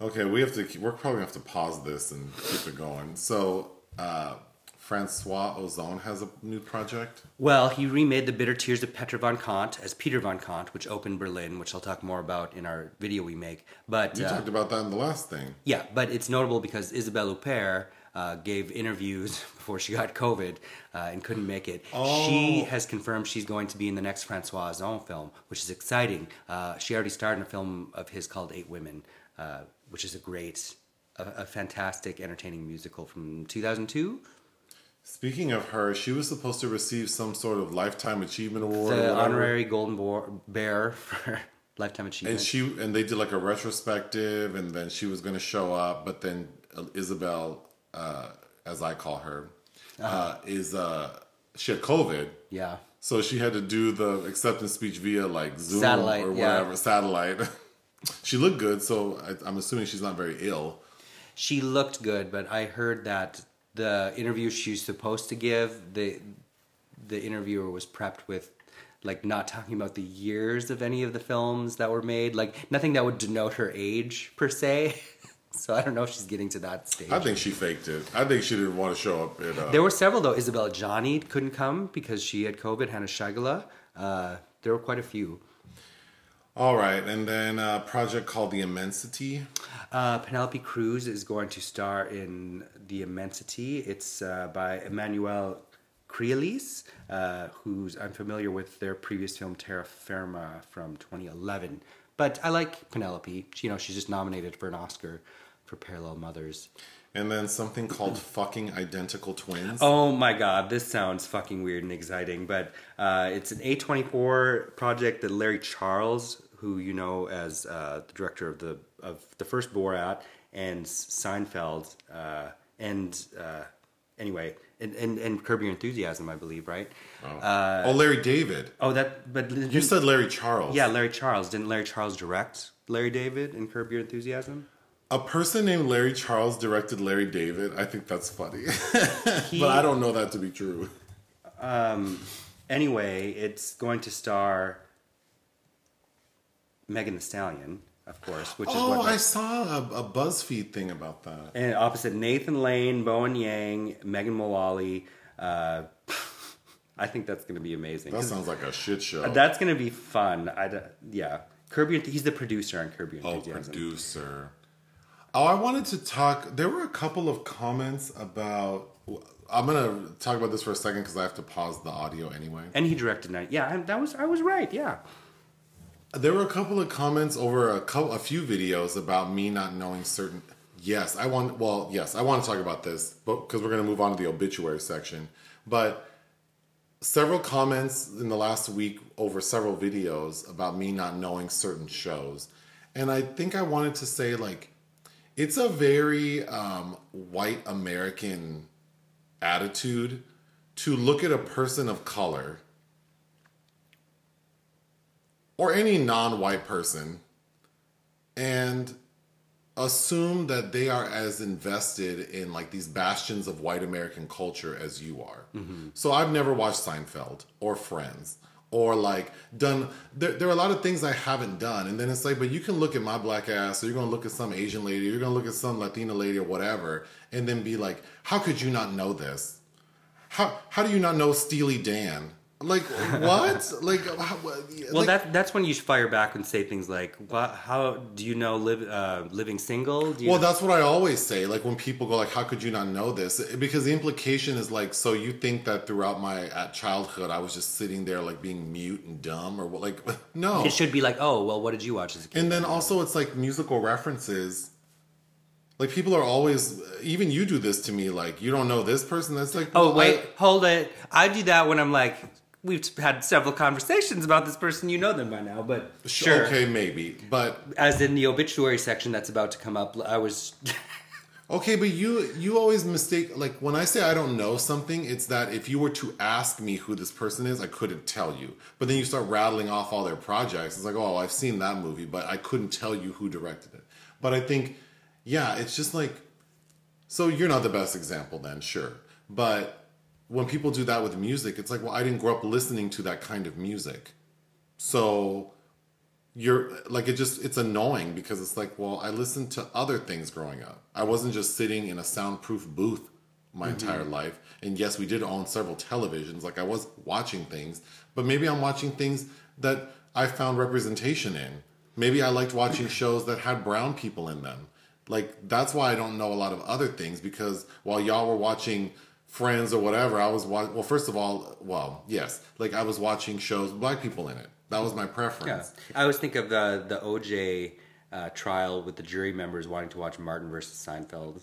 Okay, we have to. keep- We're probably gonna have to pause this and keep it going. So, uh, Francois Ozon has a new project. Well, he remade The Bitter Tears of Petra von Kant as Peter von Kant, which opened Berlin, which I'll talk more about in our video we make. But You uh, talked about that in the last thing. yeah, but it's notable because Isabelle Huppert uh, gave interviews <laughs> before she got COVID uh, and couldn't make it. Oh. She has confirmed she's going to be in the next Francois Ozon film, which is exciting. Uh, she already starred in a film of his called Eight Women, uh, which is a great, a, a fantastic, entertaining musical from 2002. Speaking of her, she was supposed to receive some sort of lifetime achievement award. The honorary Golden Bo- Bear for <laughs> lifetime achievement. And she and they did like a retrospective, and then she was going to show up, but then Isabel, uh, as I call her, uh, is uh, she had COVID, yeah. so she had to do the acceptance speech via like Zoom Satellite, or yeah. whatever satellite. <laughs> she looked good, so I, I'm assuming she's not very ill. She looked good, but I heard that the interview she was supposed to give, the the interviewer was prepped with like not talking about the years of any of the films that were made, like nothing that would denote her age per se. <laughs> so I don't know if she's getting to that stage. I think she faked it. I think she didn't want to show up. At, uh, there were several though. Isabelle Adjani couldn't come because she had COVID. Hanna Schygulla. Uh, there were quite a few. All right, and then a project called The Immensity. Uh, Penelope Cruz is going to star in The Immensity. It's uh, by Emanuele Crialese, uh, who's I'm familiar with their previous film Terraferma from 2011. But I like Penelope. She, you know, she's just nominated for an Oscar for Parallel Mothers. And then something called Fucking Identical Twins. Oh my god, this sounds fucking weird and exciting, but uh, it's an A24 project that Larry Charles, who you know as uh, the director of the of the first Borat and Seinfeld, uh, and uh, anyway, and, and and Curb Your Enthusiasm, I believe, right? Uh, oh, Larry David. oh, that but You said Larry Charles. yeah, Larry Charles didn't Larry Charles direct Larry David in Curb Your Enthusiasm? A person named Larry Charles directed Larry David. I think that's funny. <laughs> but I don't know that to be true. Anyway, it's going to star Megan Thee Stallion, of course, which is Oh, what I saw a, a BuzzFeed thing about that. and opposite Nathan Lane, Bowen Yang, Megan Mullally. Uh, <laughs> I think that's going to be amazing. That sounds like a shit show. That's going to be fun. I yeah, Kirby. He's the producer on Kirby oh, producer. Oh, I wanted to talk. There were a couple of comments about. I'm gonna talk about this for a second because I have to pause the audio anyway. and he directed that. Yeah, and that was I was right. Yeah. There were a couple of comments over a couple, a few videos about me not knowing certain. Yes, I want. Well, yes, I want to talk about this, but because we're going to move on to the obituary section. But several comments in the last week over several videos about me not knowing certain shows, and I think I wanted to say like, it's a very um, white American attitude to look at a person of color or any non-white person and assume that they are as invested in like these bastions of white American culture as you are. So I've never watched Seinfeld or Friends or like done there, there are a lot of things I haven't done and then it's like but you can look at my black ass or you're to look at some Asian lady you're to look at some Latina lady or whatever and then be like how could you not know this? How how do you not know Steely Dan? Like what? like how, Well, like, that that's when you fire back and say things like, "What? How do you know live uh, living single?" Do you Well, that's what I always say. Like when people go, like, "How could you not know this?" Because the implication is like, so you think that throughout my at childhood I was just sitting there like being mute and dumb, or what? Like, <laughs> no. it should be like, "Oh, well, what did you watch as a kid?" And then also it's like musical references. Like people are always, even you do this to me. Like you don't know this person. That's like, oh wait, I- hold it. I do that when I'm like, we've had several conversations about this person. You know them by now, but sure. okay, maybe, but As in the obituary section that's about to come up, I was. <laughs> Okay, but you you always mistake like when I say I don't know something, it's that if you were to ask me who this person is, I couldn't tell you. But then you start rattling off all their projects. It's like, oh, I've seen that movie, but I couldn't tell you who directed it. But I think, yeah, it's just like, so you're not the best example then, sure. But when people do that with music, it's like, well, I didn't grow up listening to that kind of music, so you're like it just it's annoying because it's like well i listened to other things growing up. I wasn't just sitting in a soundproof booth my mm-hmm. entire life. And yes we did own several televisions. Like i was watching things but maybe i'm watching things that i found representation in. Maybe i liked watching <laughs> shows that had brown people in them. Like that's why I don't know a lot of other things because while y'all were watching Friends or whatever, I was watching. Well, first of all, well, yes, like I was watching shows with black people in it. That was my preference. Yeah. I always think of the the OJ uh, trial with the jury members wanting to watch Martin versus Seinfeld.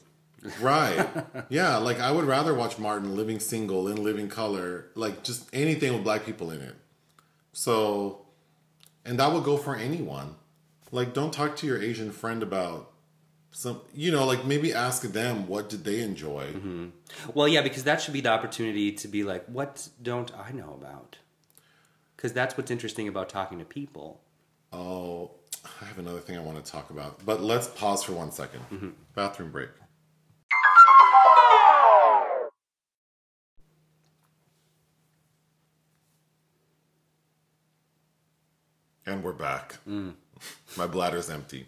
Right. <laughs> yeah, like I would rather watch Martin living single in living color, like just anything with black people in it. So, and that would go for anyone. Like, don't talk to your Asian friend about some, you know, like maybe ask them what did they enjoy. Mm-hmm. Well, yeah, because that should be the opportunity to be like, what don't I know about? Because that's what's interesting about talking to people. Oh, I have another thing I want to talk about, but let's pause for one second. Mm-hmm. Bathroom break. And we're back. Mm. <laughs> My bladder's empty.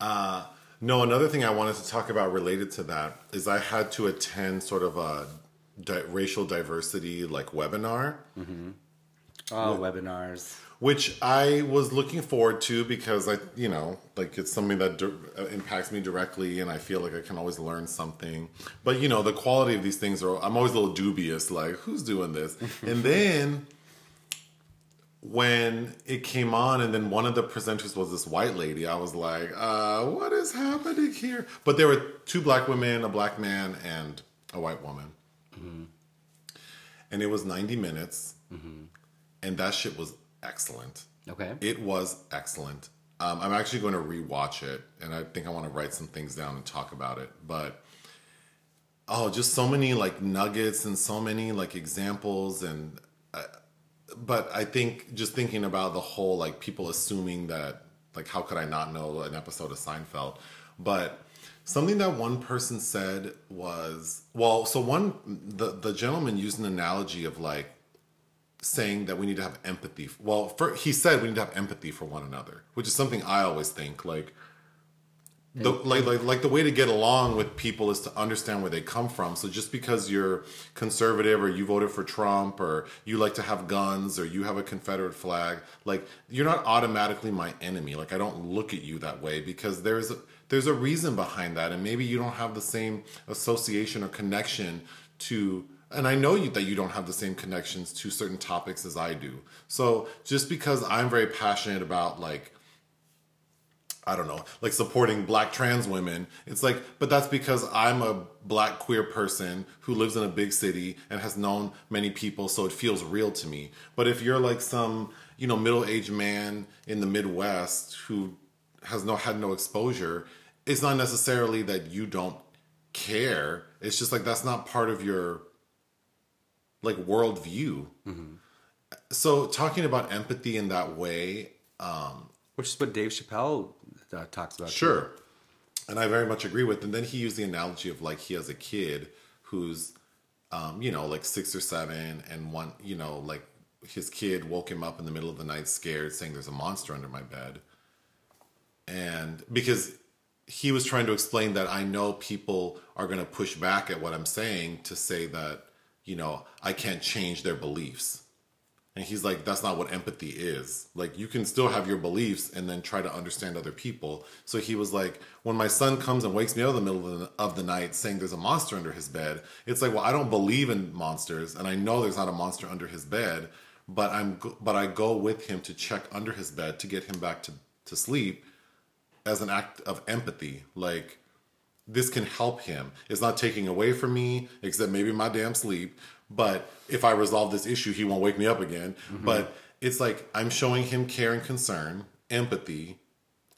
Uh, no, another thing I wanted to talk about related to that is I had to attend sort of a di- racial diversity like webinar mm-hmm. Oh, webinars. which I was looking forward to because I, you know, like it's something that di- impacts me directly, and I feel like I can always learn something. But you know, the quality of these things are. I'm always a little dubious, like who's doing this? <laughs> and then when it came on, and then one of the presenters was this white lady, I was like, uh, what is happening here? But there were two black women, a black man, and a white woman, and it was 90 minutes, and that shit was excellent. Okay. It was excellent. Um, I'm actually going to rewatch it, and I think I want to write some things down and talk about it. But oh, just so many like nuggets and so many like examples, and uh, but I think just thinking about the whole like people assuming that like how could I not know an episode of Seinfeld, but something that one person said was well, so one the the gentleman used an analogy of like saying that we need to have empathy. Well, for, he said we need to have empathy for one another, which is something I always think like. The, like, like like the way to get along with people is to understand where they come from. So just because you're conservative or you voted for Trump or you like to have guns or you have a Confederate flag, like you're not automatically my enemy. Like I don't look at you that way because there's a, there's a reason behind that, and maybe you don't have the same association or connection to and I know you that you don't have the same connections to certain topics as I do. So just because I'm very passionate about like I don't know, like supporting black trans women. It's like, but that's because I'm a black queer person who lives in a big city and has known many people, so it feels real to me. But if you're like some, you know, middle-aged man in the Midwest who has no had no exposure, it's not necessarily that you don't care. It's just like that's not part of your like worldview. So talking about empathy in that way, um, Which is what Dave Chappelle uh, talks about. Sure. And I very much agree with. And then he used the analogy of like he has a kid who's, um, you know, like six or seven, and one, you know, like his kid woke him up in the middle of the night scared, saying there's a monster under my bed. And because he was trying to explain that I know people are going to push back at what I'm saying to say that, you know, I can't change their beliefs. And he's like, that's not what empathy is. Like, you can still have your beliefs and then try to understand other people. So he was like, when my son comes and wakes me up in the middle of the, of the night saying there's a monster under his bed, it's like, well, I don't believe in monsters, and I know there's not a monster under his bed, but I'm but I go with him to check under his bed to get him back to to sleep as an act of empathy. Like, this can help him. It's not taking away from me, except maybe my damn sleep. But if I resolve this issue, he won't wake me up again. Mm-hmm. But it's like I'm showing him care and concern, empathy,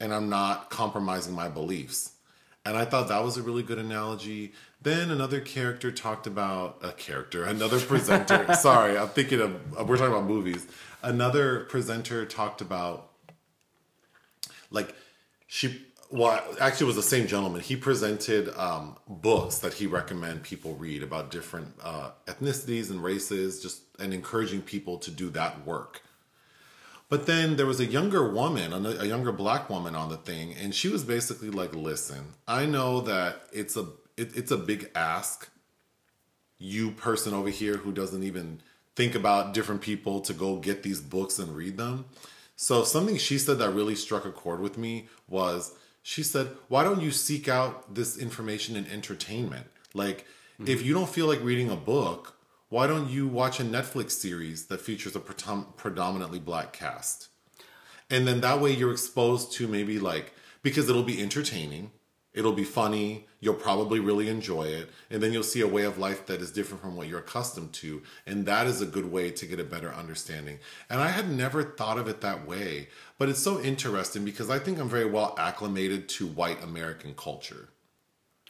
and I'm not compromising my beliefs. And I thought that was a really good analogy. Then another character talked about a character, another presenter. <laughs> sorry, I'm thinking of, we're talking about movies. Another presenter talked about like she well actually it was the same gentleman. He presented um, books that he recommend people read about different uh, ethnicities and races just and encouraging people to do that work. But then there was a younger woman a younger black woman on the thing and she was basically like listen i know that it's a it, it's a big ask. You person over here who doesn't even think about different people to go get these books and read them. So something she said that really struck a chord with me was she said, "Why don't you seek out this information in entertainment? Like, mm-hmm. if you don't feel like reading a book, why don't you watch a Netflix series that features a predom- predominantly black cast? And then that way you're exposed to maybe like because it'll be entertaining, it'll be funny, you'll probably really enjoy it, and then you'll see a way of life that is different from what you're accustomed to, and that is a good way to get a better understanding. And I had never thought of it that way, but it's so interesting because I think I'm very well acclimated to white American culture.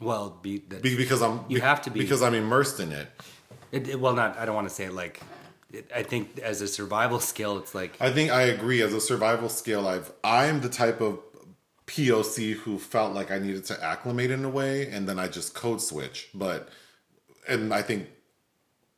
Well, be, Be- Because I'm You have to be. because I'm immersed in it. it, it- well, not. I don't want to say it like. It, I think as a survival <laughs> skill, it's like I think I agree. As a survival skill, I've I'm the type of POC who felt like I needed to acclimate in a way, and then I just code switch. But and I think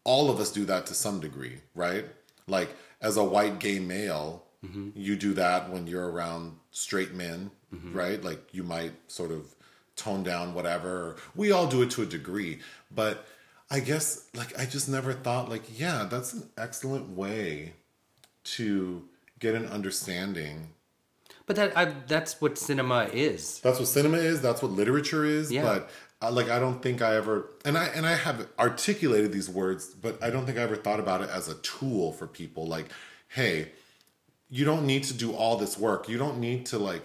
all of us do that to some degree, right? Like as a white gay male, mm-hmm. you do that when you're around straight men, mm-hmm. right? Like you might sort of tone down whatever. We all do it to a degree, but I guess like I just never thought like, yeah, that's an excellent way to get an understanding. But that I, that's what cinema is. That's what cinema is. That's what literature is. Yeah. But uh, like, I don't think I ever and I and I have articulated these words, but I don't think I ever thought about it as a tool for people. Like, hey, you don't need to do all this work. You don't need to like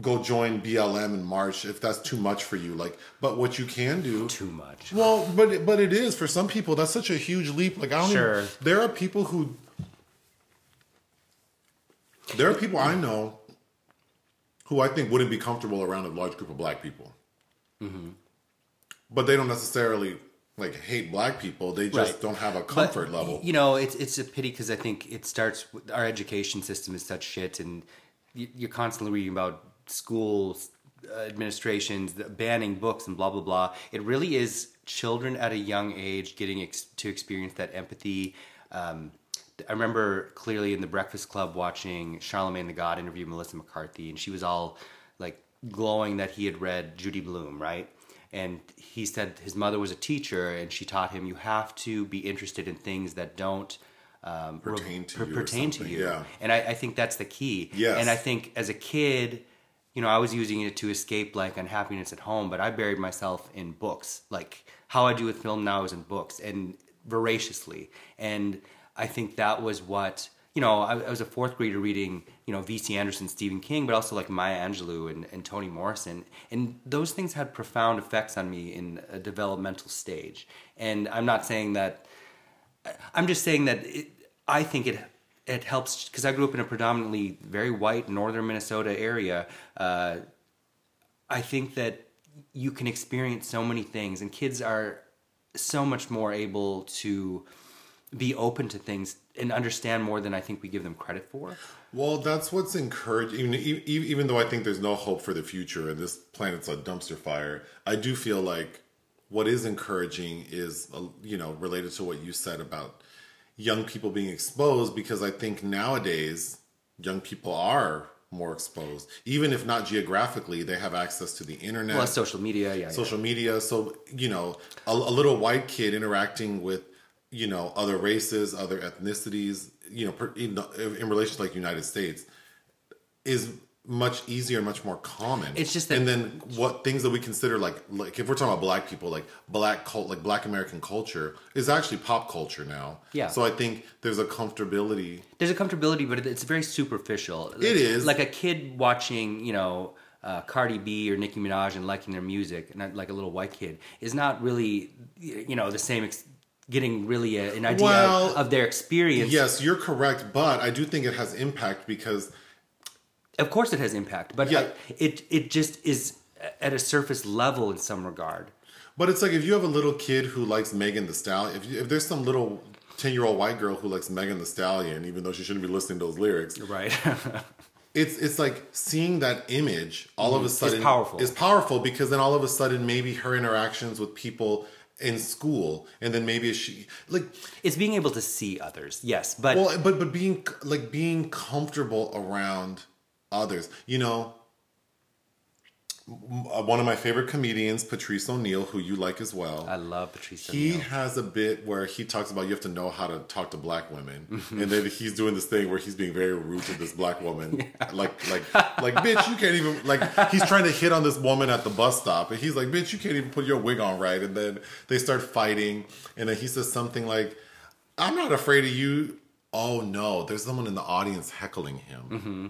go join BLM in March if that's too much for you. Like, but what you can do Too much. Well, but it- but it is for some people. That's such a huge leap. Like I don't. Sure. Even, there are people who. There are people I know who I think wouldn't be comfortable around a large group of black people. Mm-hmm. But they don't necessarily like hate black people. They just Right. don't have a But, comfort level. You know, it's it's a pity because I think it starts. With, our education system is such shit, and you- you're constantly reading about schools, administrations banning books and blah blah blah. It really is children at a young age getting ex- to experience that empathy. Um, I remember clearly in the Breakfast Club watching Charlemagne the God interview Melissa McCarthy, and she was all like glowing that he had read Judy Blume, right? And he said his mother was a teacher, and she taught him you have to be interested in things that don't um, Pertain to per- you pertain to you. yeah. And I, I think that's the key. Yes. And I think as a kid, you know, I was using it to escape like unhappiness at home, but I buried myself in books. Like how I do with film now is in books and voraciously. And I think that was what you know. I, I was a fourth grader reading, you know, V.C. Andrews, Stephen King, but also like Maya Angelou and, and Toni Morrison, and those things had profound effects on me in a developmental stage. And I'm not saying that. I'm just saying that it, I think it it helps because I grew up in a predominantly very white northern Minnesota area. Uh, I think that you can experience so many things, and kids are so much more able to be open to things and understand more than I think we give them credit for. Well, that's what's encouraging. Even, even though I think there's no hope for the future and this planet's a dumpster fire, I do feel like what is encouraging is, uh, you know, related to what you said about young people being exposed because I think nowadays young people are more exposed. Even if not geographically, they have access to the internet Plus social media, yeah. yeah. social media. So you know, a, a little white kid interacting with you know other races, other ethnicities, you know, in, in relation to like United States, is much easier, much more common. It's just that- and then what things that we consider like like if we're talking about black people, like black cult, like black American culture is actually pop culture now. Yeah. So I think there's a comfortability. There's a comfortability, but it's very superficial. It is. like a kid watching, you know, uh, Cardi B or Nicki Minaj and liking their music, and like a little white kid, is not really, you know, the same. Ex- getting really a, an idea Well, of, their experience. Yes, you're correct, but I do think it has impact because Of course, it has impact, but Yeah. I, it it just is at a surface level in some regard. But it's like if you have a little kid who likes Megan Thee Stallion, if, if there's some little 10 year old white girl who likes Megan Thee Stallion, even though she shouldn't be listening to those lyrics, Right. <laughs> it's it's like seeing that image all of mm-hmm. a sudden powerful. is powerful because then all of a sudden maybe her interactions with people in school and then maybe she like it's being able to see others, yes, but well but but being like being comfortable around others you know Uh, one of my favorite comedians, Patrice O'Neal, who you like as well. I love Patrice He has a bit where he talks about you have to know how to talk to black women, mm-hmm. and then he's doing this thing where he's being very rude to this black woman, <laughs> like like like bitch, you can't even like he's trying to hit on this woman at the bus stop, and he's like, bitch, you can't even put your wig on right, and then they start fighting, and then he says something like, I'm not afraid of you. Oh no, there's someone in the audience heckling him mm-hmm.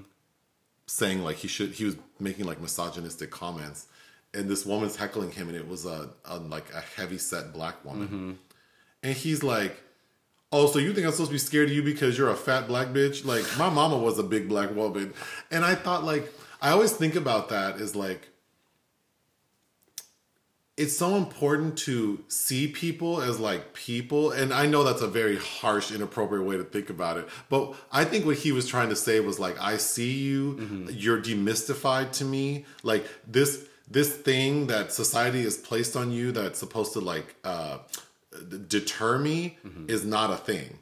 Saying like he should he was making like misogynistic comments and this woman's heckling him and it was a, a like a heavy set black woman. Mm-hmm. And he's like oh so you think i'm supposed to be scared of you because you're a fat black bitch? Like my mama was a big black woman. And i thought like i always think about that is like it's so important to see people as like people and i know that's a very harsh inappropriate way to think about it but i think what he was trying to say was like i see you. Mm-hmm. You're demystified to me. Like this this thing that society has placed on you that's supposed to like uh deter me mm-hmm. is not a thing.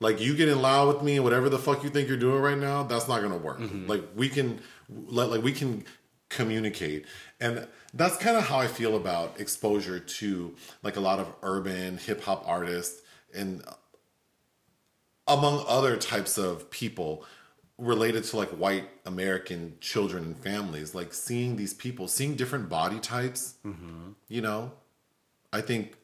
Like you getting loud with me and whatever the fuck you think you're doing right now that's not gonna work. Mm-hmm. Like we can like we can communicate and that's kind of how i feel about exposure to like a lot of urban hip-hop artists and uh, among other types of people related to like white american children and families like seeing these people seeing different body types mm-hmm. you know i think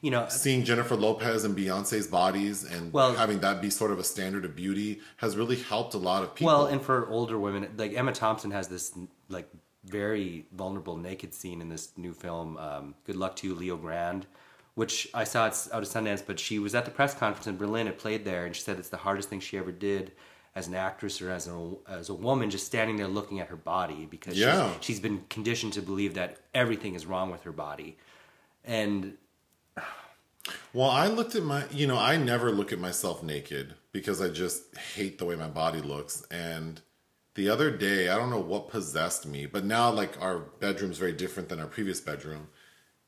You know, uh, seeing Jennifer Lopez and Beyonce's bodies and Well- having that be sort of a standard of beauty has really helped a lot of people. Well, and for older women, like Emma Thompson has this like very vulnerable naked scene in this new film, um, "Good Luck to You, Leo Grande," which I saw it's out of Sundance. But she was at the press conference in Berlin. It played there, and she said it's the hardest thing she ever did as an actress or as a as a woman, just standing there looking at her body because Yeah. she's, she's been conditioned to believe that everything is wrong with her body, and well, I looked at my, you know, I never look at myself naked because I just hate the way my body looks. And the other day, I don't know what possessed me, but now like our bedroom's very different than our previous bedroom.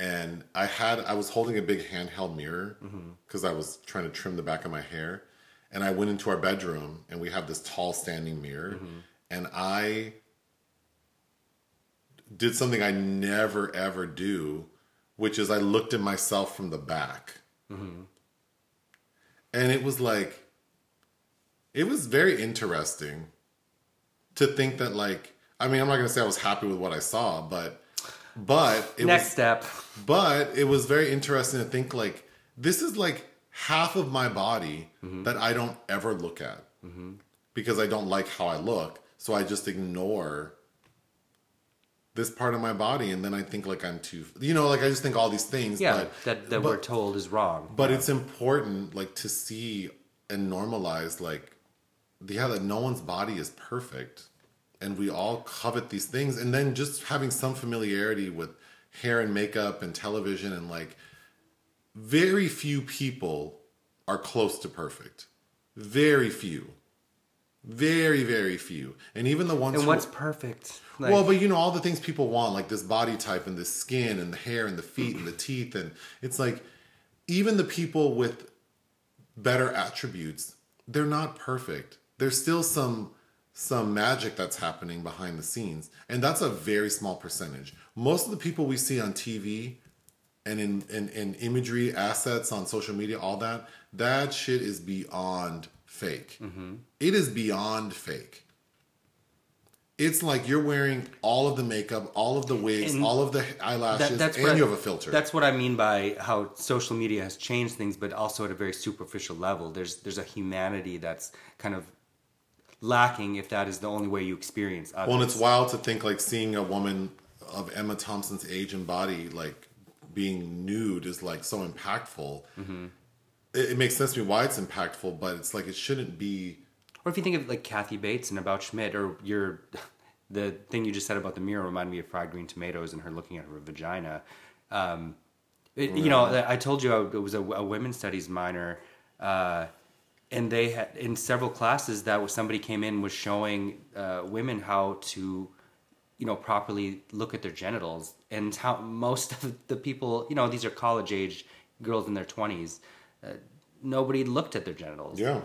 And I had, I was holding a big handheld mirror mm-hmm. because I was trying to trim the back of my hair. And I went into our bedroom and we have this tall standing mirror. Mm-hmm. And I did something I never ever do, which is I looked at myself from the back. Mm-hmm. And it was like, it was very interesting to think that, like, I mean, I'm not to say I was happy with what I saw, but, but it next was, step, but it was very interesting to think, like, this is like half of my body Mm-hmm. that I don't ever look at because I don't like how I look. So I just ignore this part of my body and then I think like I'm too you know like I just think all these things yeah, but that that but- we're told is wrong. but it's important like to see and normalize like yeah that no one's body is perfect and we all covet these things and then just having some familiarity with hair and makeup and television and like very few people are close to perfect very few very very few and even the ones and who what's perfect? Like, well, but you know all the things people want, like this body type and this skin and the hair and the feet and the teeth, and it's like even the people with better attributes, they're not perfect. There's still some some magic that's happening behind the scenes, and that's a very small percentage. Most of the people we see on TV and in, in, in imagery assets on social media, all that, that shit is beyond fake. Mm-hmm. It is beyond fake it's like you're wearing all of the makeup, all of the wigs, And all of the eyelashes, That- that's and you have a filter. That's what I mean by how social media has changed things, but also at a very superficial level. There's there's a humanity that's kind of lacking if that is the only way you experience others. well, and it's wild to think like seeing a woman of Emma Thompson's age and body like being nude is like so impactful. Mm-hmm. It, it makes sense to me why it's impactful, but it's like it shouldn't be. Or if you think of like Kathy Bates and About Schmidt, or your <laughs> the thing you just said about the mirror reminded me of fried green tomatoes and her looking at her vagina. Um, it- You know, I told you I it was a, a women's studies minor, uh, and they had in several classes that was somebody came in was showing uh, women how to, you know, properly look at their genitals and how most of the people, you know, these are college age girls in their twenties. Uh, nobody looked at their genitals. Yeah.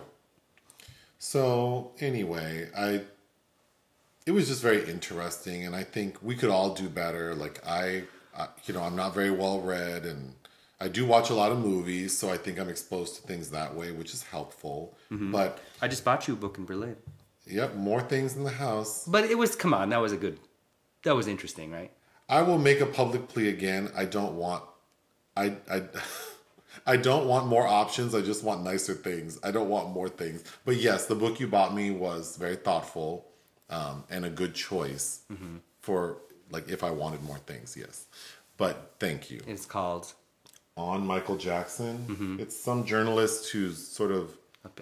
So anyway, I it was just very interesting, and I think we could all do better. Like I, I you know, I'm not very well read, and I do watch a lot of movies, so I think I'm exposed to things that way, which is helpful. But I just bought you a book in Berlin. yep, more things in the house. But it was come on, that was a good that was interesting, right? I will make a public plea again. I don't want, I, I, <laughs> I don't want more options. I just want nicer things. I don't want more things. But yes, the book you bought me was very thoughtful, um, and a good choice for like if I wanted more things. Yes, but thank you. It's called On Michael Jackson, it's some journalist who's sort of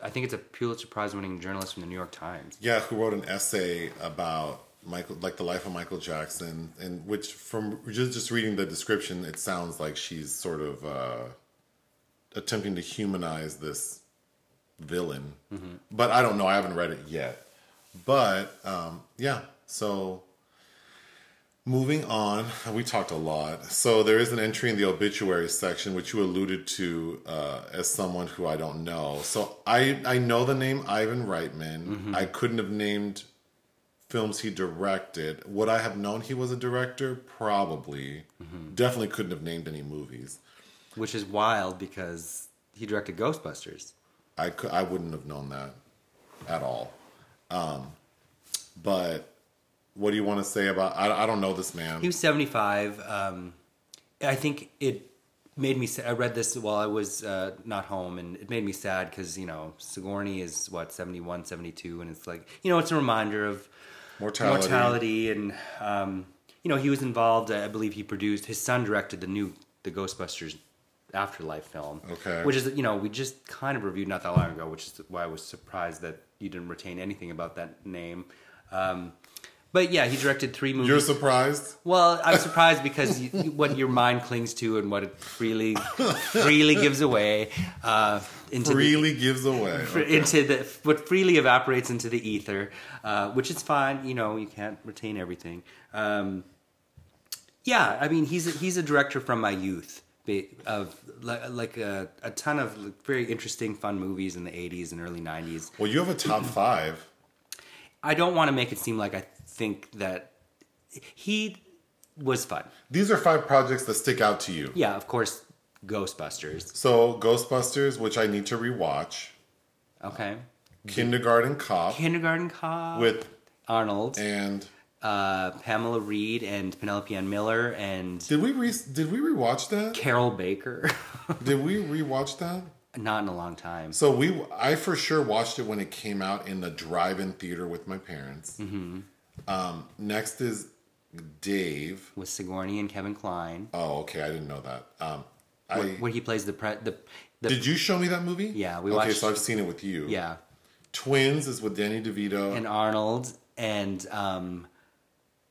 I think it's a Pulitzer Prize winning journalist from the New York Times. Yeah, who wrote an essay about Michael, like the life of Michael Jackson, and which from just just reading the description, it sounds like she's sort of uh, attempting to humanize this villain. But I don't know. I haven't read it yet. But um, yeah, so moving on, <laughs> we talked a lot. So there is an entry in the obituary section, which you alluded to uh, as someone who I don't know. So I I know the name Ivan Reitman. I couldn't have named films he directed. Would I have known he was a director? Probably. Definitely couldn't have named any movies. Which is wild because he directed Ghostbusters. I could, I wouldn't have known that at all. Um, but what do you want to say about? I, I don't know this man. He was 75. Um, I think it made me. sa- I read this while I was uh, not home, and it made me sad because you know Sigourney is what 71, 72, and it's like you know it's a reminder of Mortality. mortality, and um, you know he was involved. I believe he produced. His son directed the new the Ghostbusters afterlife film. Okay. which is you know we just kind of reviewed not that long ago, which is why I was surprised that you didn't retain anything about that name. Um, but yeah, he directed three movies. You're surprised? Well, I'm surprised because you, what your mind clings to and what it freely freely gives away uh, into Freely gives away. the, into the what freely evaporates into the ether, uh, which is fine. You know, you can't retain everything. Um, yeah, I mean, he's a, he's a director from my youth of like, like a, a ton of very interesting, fun movies in the '80s and early '90s. Well, you have a top five. I don't want to make it seem like I think that he was fun. These are five projects that stick out to you. Yeah, of course, Ghostbusters. So Ghostbusters, which I need to rewatch. Okay. Kindergarten Cop Kindergarten Cop with Arnold, and uh, Pamela Reed, and Penelope Ann Miller, and did we re- did we rewatch that? Carroll Baker. <laughs> Did we rewatch that? Not in a long time. So we I for sure watched it when it came out in the drive-in theater with my parents. Mm-hmm. Um, next is Dave. With Sigourney and Kevin Kline. Oh, okay, I didn't know that. Um, I where, where he plays the pre- the, the did you show me that movie? Yeah, we Okay, watched- so I've seen it with you. yeah, Twins is with Danny DeVito. and Arnold and um,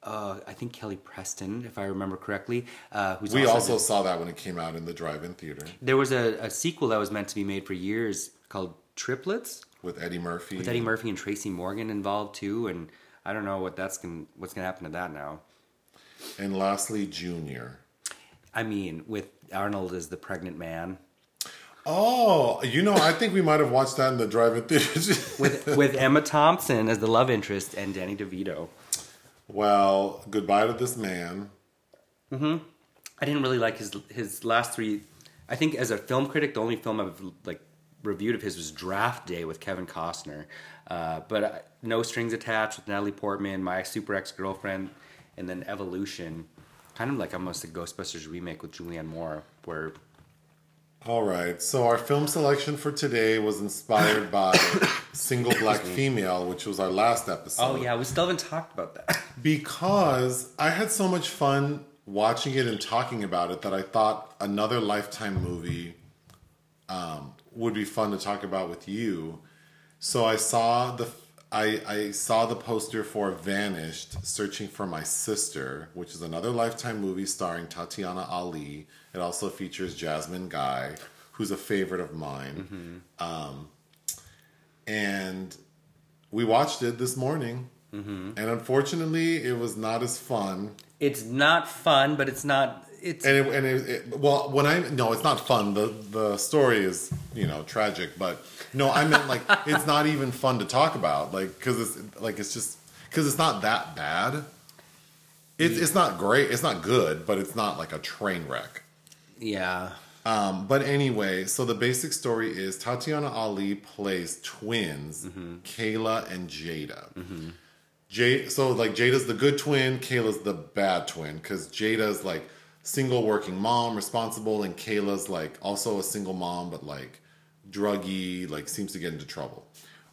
uh, I think Kelly Preston, if I remember correctly. Uh, who's we also the- saw that when it came out in the drive-in theater there was a, a sequel that was meant to be made for years called Triplets. with Eddie Murphy. with Eddie Murphy and Tracy Morgan involved too, and I don't know what that's going what's gonna happen to that now. And lastly, Junior. I mean, with Arnold as the pregnant man, Oh, you know, I think we might have watched that in the drive-in theater. <laughs> with with Emma Thompson as the love interest and Danny DeVito. well, goodbye to this man. Mm-hmm. I didn't really like his his last three. I think as a film critic, the only film I've like reviewed of his was Draft Day with Kevin Costner, uh, but uh, No Strings Attached with Natalie Portman, My Super Ex Girlfriend, and then Evolution, kind of like almost a Ghostbusters remake with Julianne Moore, where All right, so our film selection for today was inspired <coughs> by Single Black Female, which was our last episode. oh yeah, we still haven't talked about that. <laughs> Because I had so much fun watching it and talking about it that I thought another Lifetime movie um, would be fun to talk about with you. So I saw the I, I saw the poster for Vanished, Searching for My Sister, which is another Lifetime movie starring Tatyana Ali. It also features Jasmine Guy, who's a favorite of mine. Um, and we watched it this morning. And unfortunately, it was not as fun. it's not fun, but it's not. It's And it, and it, it, well, when I no, it's not fun. The the story is you know tragic, but no, I meant like it's not even fun to talk about, like because it's like it's just because it's not that bad. It's it's not great. It's not good, but it's not like a train wreck. Yeah. Um, but anyway, so the basic story is Tatyana Ali plays twins, Kayla and Jada. Jay, so like Jada's the good twin, Kayla's the bad twin, because Jada's like single working mom, responsible, and Kayla's like also a single mom, but like druggy, like seems to get into trouble.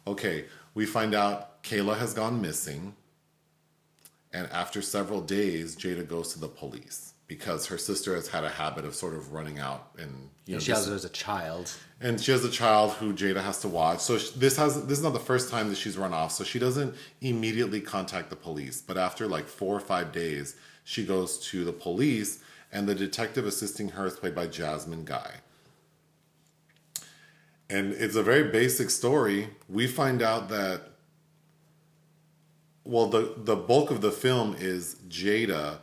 Okay, we find out Kayla has gone missing, and after several days, Jada goes to the police because her sister has had a habit of sort of running out and you know She has a child. and she has a child who Jada has to watch. So this has this is not the first time that she's run off. So she doesn't immediately contact the police, but after like four or five days, she goes to the police, and the detective assisting her is played by Jasmine Guy. And it's a very basic story. We find out that well, the the bulk of the film is Jada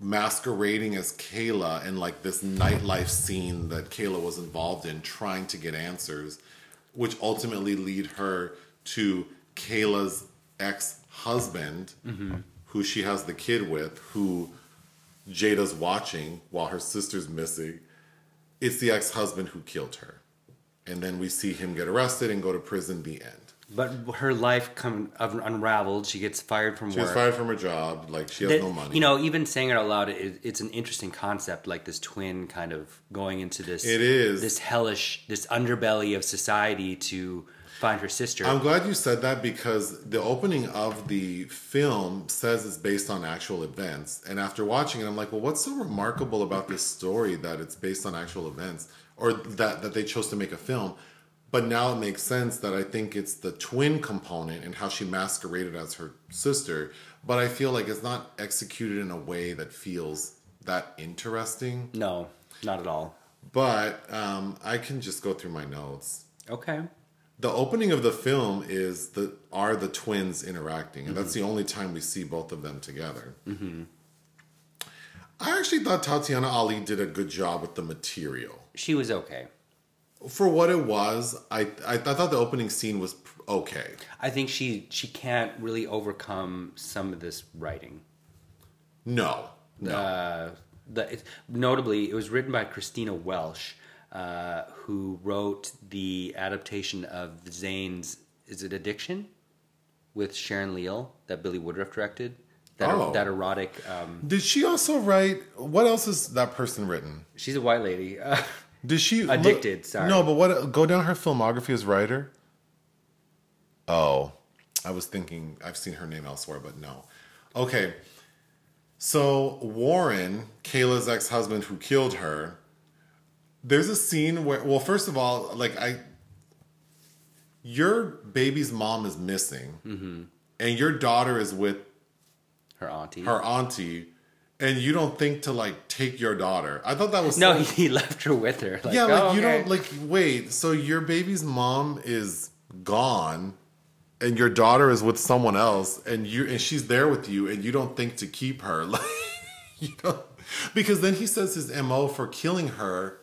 masquerading as Kayla in like this nightlife scene that Kayla was involved in, trying to get answers, which ultimately lead her to Kayla's ex husband, mm-hmm. who she has the kid with, who Jada's watching while her sister's missing. It's the ex husband who killed her. And then we see him get arrested and go to prison. The end. But her life come un- unraveled. She gets fired from She work. was fired from her job. Like she has That- no money. You know, even saying it out loud, it, it's an interesting concept. Like this twin kind of going into this. It is. this hellish, this underbelly of society to find her sister. I'm glad you said that because the opening of the film says it's based on actual events. And after watching it, I'm like, well, what's so remarkable about this story that it's based on actual events or that, that they chose to make a film? But now it makes sense that I think it's the twin component and how she masqueraded as her sister. But I feel like it's not executed in a way that feels that interesting. no, not at all. But um, I can just go through my notes. Okay. The opening of the film is the are the twins interacting, and that's the only time we see both of them together. I actually thought Tatyana Ali did a good job with the material She was okay. for what it was. I I, I thought the opening scene was okay. I think she she can't really overcome some of this writing. No, no, Uh, the, it, notably, it was written by Christina Welsh, uh, who wrote the adaptation of Zane's "Is It Addiction" with Sharon Leal that Billy Woodruff directed. That Oh. that erotic. Um, did she also write? What else has that person written? she's a white lady. Uh, <laughs> Did she Addicted, sorry. No, but what? Go down her filmography as writer. Oh, I was thinking I've seen her name elsewhere, but no. Okay, so Warren, Kayla's ex-husband who killed her. There's a scene where, well, first of all, like I, your baby's mom is missing, Mm-hmm. and your daughter is with her auntie. her auntie, and you don't think to like take your daughter. I thought that was no, he, <laughs> he left her with her. Like, yeah, like oh, you okay. don't like wait. So your baby's mom is gone, and your daughter is with someone else, and you and she's there with you, and you don't think to keep her, <laughs> like you know, because then he says his mo for killing her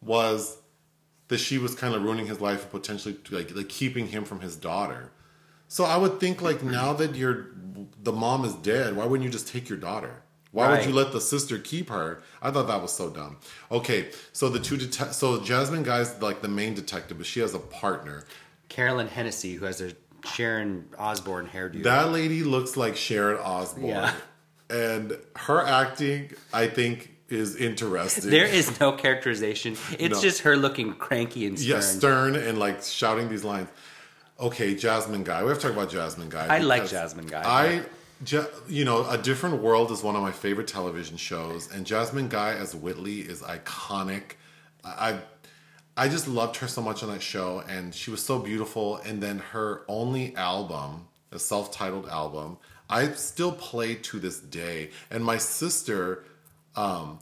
was that she was kind of ruining his life and potentially like like keeping him from his daughter. So I would think like now that you're the mom is dead, why wouldn't you just take your daughter? Why would you let the sister keep her? I thought that was so dumb. Okay, so the two det- so Jasmine guy's like the main detective, but she has a partner. Carolyn Hennessy, who has a Sharon Osbourne hairdo. That lady looks like Sharon Osbourne. Yeah. And her acting, I think, is interesting. there is no characterization. It's No. just her looking cranky and stern. Yeah, stern and like shouting these lines. Okay, Jasmine Guy. We have to talk about Jasmine Guy. I like Jasmine Guy. I, Ja- you know, A Different World is one of my favorite television shows, and Jasmine Guy as Whitley is iconic. I, I just loved her so much on that show, and she was so beautiful. And then her only album, a self-titled album, I still play to this day. And my sister um,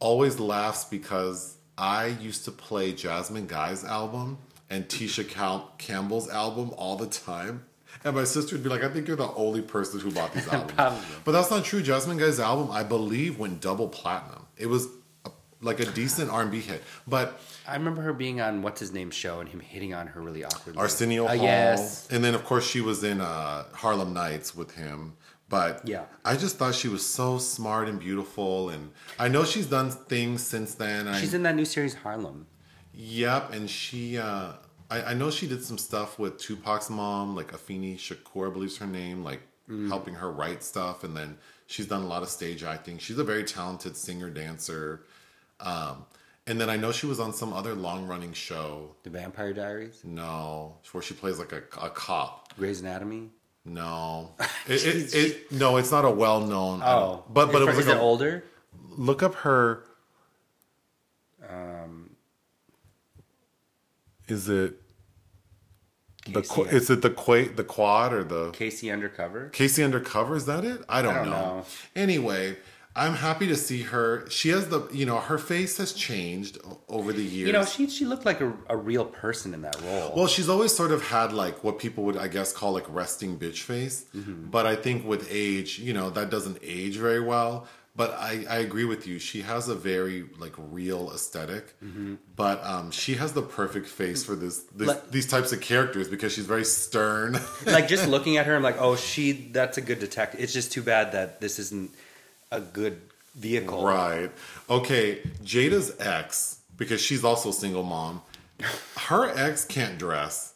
always laughs because I used to play Jasmine Guy's album and Tisha Cal- Campbell's album all the time. And my sister would be like, I think you're the only person who bought these <laughs> albums. But that's not true. Jasmine Guy's album, I believe, went double platinum. It was a, like a decent R&B hit. But I remember her being on what's his name show and him hitting on her really awkwardly. Arsenio Uh, Hall. yes. And then of course she was in uh, Harlem Nights with him. But Yeah. I just thought she was so smart and beautiful and I know she's done things since then. I, She's in that new series Harlem. Yep, and she uh I, I know she did some stuff with Tupac's mom, like Afeni Shakur, I believe is her name, like Mm. helping her write stuff and then she's done a lot of stage acting. She's a very talented singer dancer. Um and then I know she was on some other long running show. The Vampire Diaries, No, where she plays like a, a cop. Grey's Anatomy. No, <laughs> it, it, it, no, it's not a well known. Oh, but but it is was it like a, older? look up her. Um, Is it the Casey. qu- is it the qua the quad or the Casey Undercover. Casey Undercover? Is that it? I don't, don't know. know. Anyway, I'm happy to see her. She has the you know her face has changed over the years. You know, she she looked like a, a real person in that role. Well, she's always sort of had like what people would, I guess, call like resting bitch face. Mm-hmm. But I think with age, you know, that doesn't age very well. But I, I agree with you. She has a very like real esthetic But um, she has the perfect face for this, this Like- these types of characters because she's very stern. <laughs> like just looking at her, I'm like, oh, she that's a good detective. It's just too bad that this isn't a good vehicle. Right. Okay. Jada's ex, because she's also a single mom, her ex can't dress.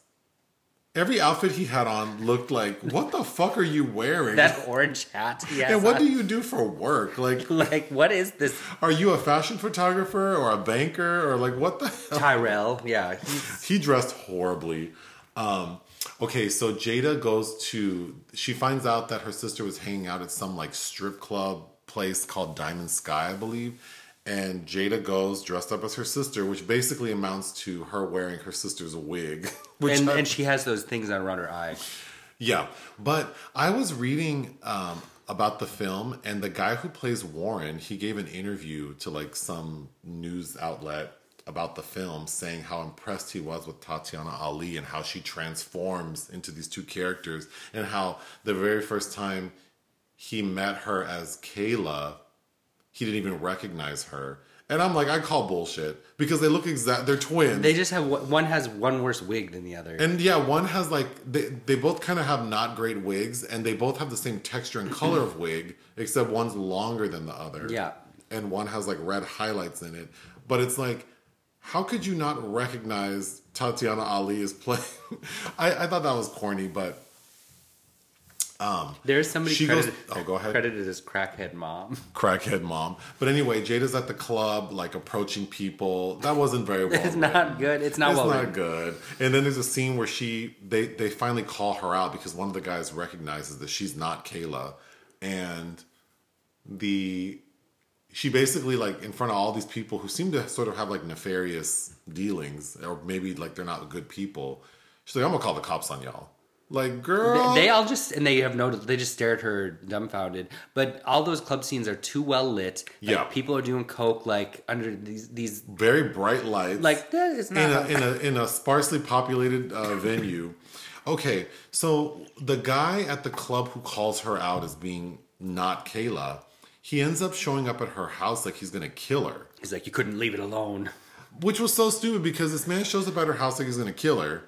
Every outfit he had on looked like, what the fuck are you wearing? That orange hat. Yeah. and what do you do for work? Like, <laughs> like? What is this, are you a fashion photographer or a banker or like what the hell? Tyrell? Yeah. <laughs> He dressed horribly. Um, okay, so Jada goes to. She finds out that her sister was hanging out at some like strip club place called Diamond Sky, I believe. And Jada goes dressed up as her sister, which basically amounts to her wearing her sister's wig. <laughs> Which and I- and she has those things around her eye. yeah, but I was reading um, about the film, and the guy who plays Warren, he gave an interview to like some news outlet about the film, saying how impressed he was with Tatyana Ali and how she transforms into these two characters, and how the very first time he met her as Kayla, he didn't even recognize her. And I'm like, I call bullshit because they look exact. They're twins. They just have one has one worse wig than the other. And yeah, one has like they they both kind of have not great wigs, and they both have the same texture and color of <clears throat> wig, except one's longer than the other. Yeah. and one has like red highlights in it. But it's like, how could you not recognize Tatyana Ali is playing? <laughs> I, I thought that was corny, but Um, there's somebody she goes. credited, Oh, go ahead. credited as crackhead mom. <laughs> Crackhead mom. But anyway, Jada's at the club, like approaching people. That wasn't very well. It's not good. It's not it's well It's not written. good. And then there's a scene where she they they finally call her out because one of the guys recognizes that she's not Kayla, and the she basically like in front of all these people who seem to sort of have like nefarious dealings or maybe like they're not good people. She's like, I'm gonna call the cops on y'all. Like, girl, They, they all just and they have no. They just stare at her dumbfounded. But all those club scenes are too well lit. Like, Yeah. people are doing coke like under these these very bright lights. like that is in not. a, in a in a sparsely populated uh, venue. Okay, so the guy at the club who calls her out as being not Kayla, he ends up showing up at her house like he's gonna kill her, He's like, you couldn't leave it alone. which was so stupid because this man shows up at her house like he's gonna kill her,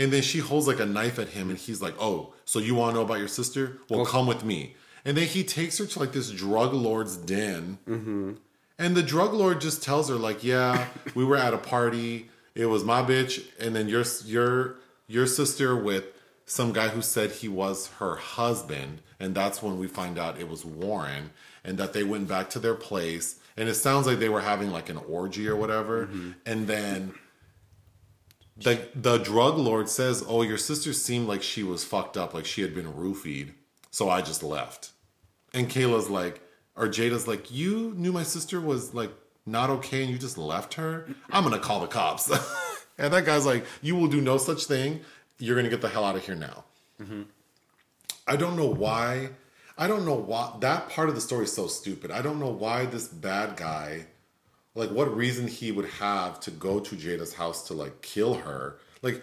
and then she holds like a knife at him, and he's like, "Oh, so you want to know about your sister? Well, come with me." And then he takes her to like this drug lord's den, mm-hmm. and the drug lord just tells her like, "Yeah, we were at a party. It was my bitch, and then your your your sister with some guy who said he was her husband, and that's when we find out it was Warren, and that they went back to their place, and it sounds like they were having like an orgy or whatever, mm-hmm. and then." The, the drug lord says, "Oh, your sister seemed like she was fucked up, like she had been roofied, so I just left." And Kayla's like, or Jada's like, you knew my sister was like not okay and you just left her? I'm gonna call the cops. <laughs> and that guy's like, you will do no such thing. You're gonna get the hell out of here now. Mm-hmm. I don't know why. I don't know why that part of the story is so stupid. I don't know why this bad guy, like, what reason he would have to go to Jada's house to like kill her. Like,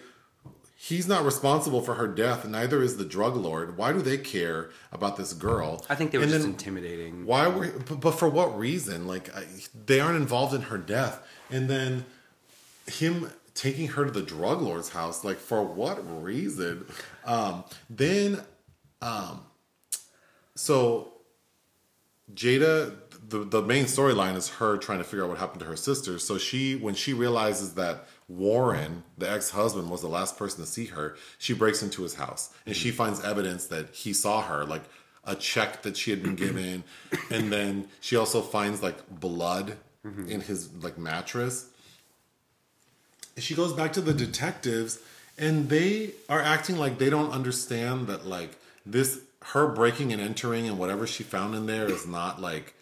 he's not responsible for her death. Neither is the drug lord. Why do they care about this girl? I think they were And just then intimidating. Why were? But, but for what reason? Like I, they aren't involved in her death, and then him taking her to the drug lord's house. Like for what reason? Um, then, um, so Jada, the the main storyline is her trying to figure out what happened to her sister. So she, when she realizes that Warren, the ex husband, was the last person to see her, she breaks into his house and she finds evidence that he saw her, like a check that she had been <clears throat> given, and then she also finds like blood mm-hmm. in his like mattress. She goes back to the detectives and they are acting like they don't understand that like this her breaking and entering and whatever she found in there is not like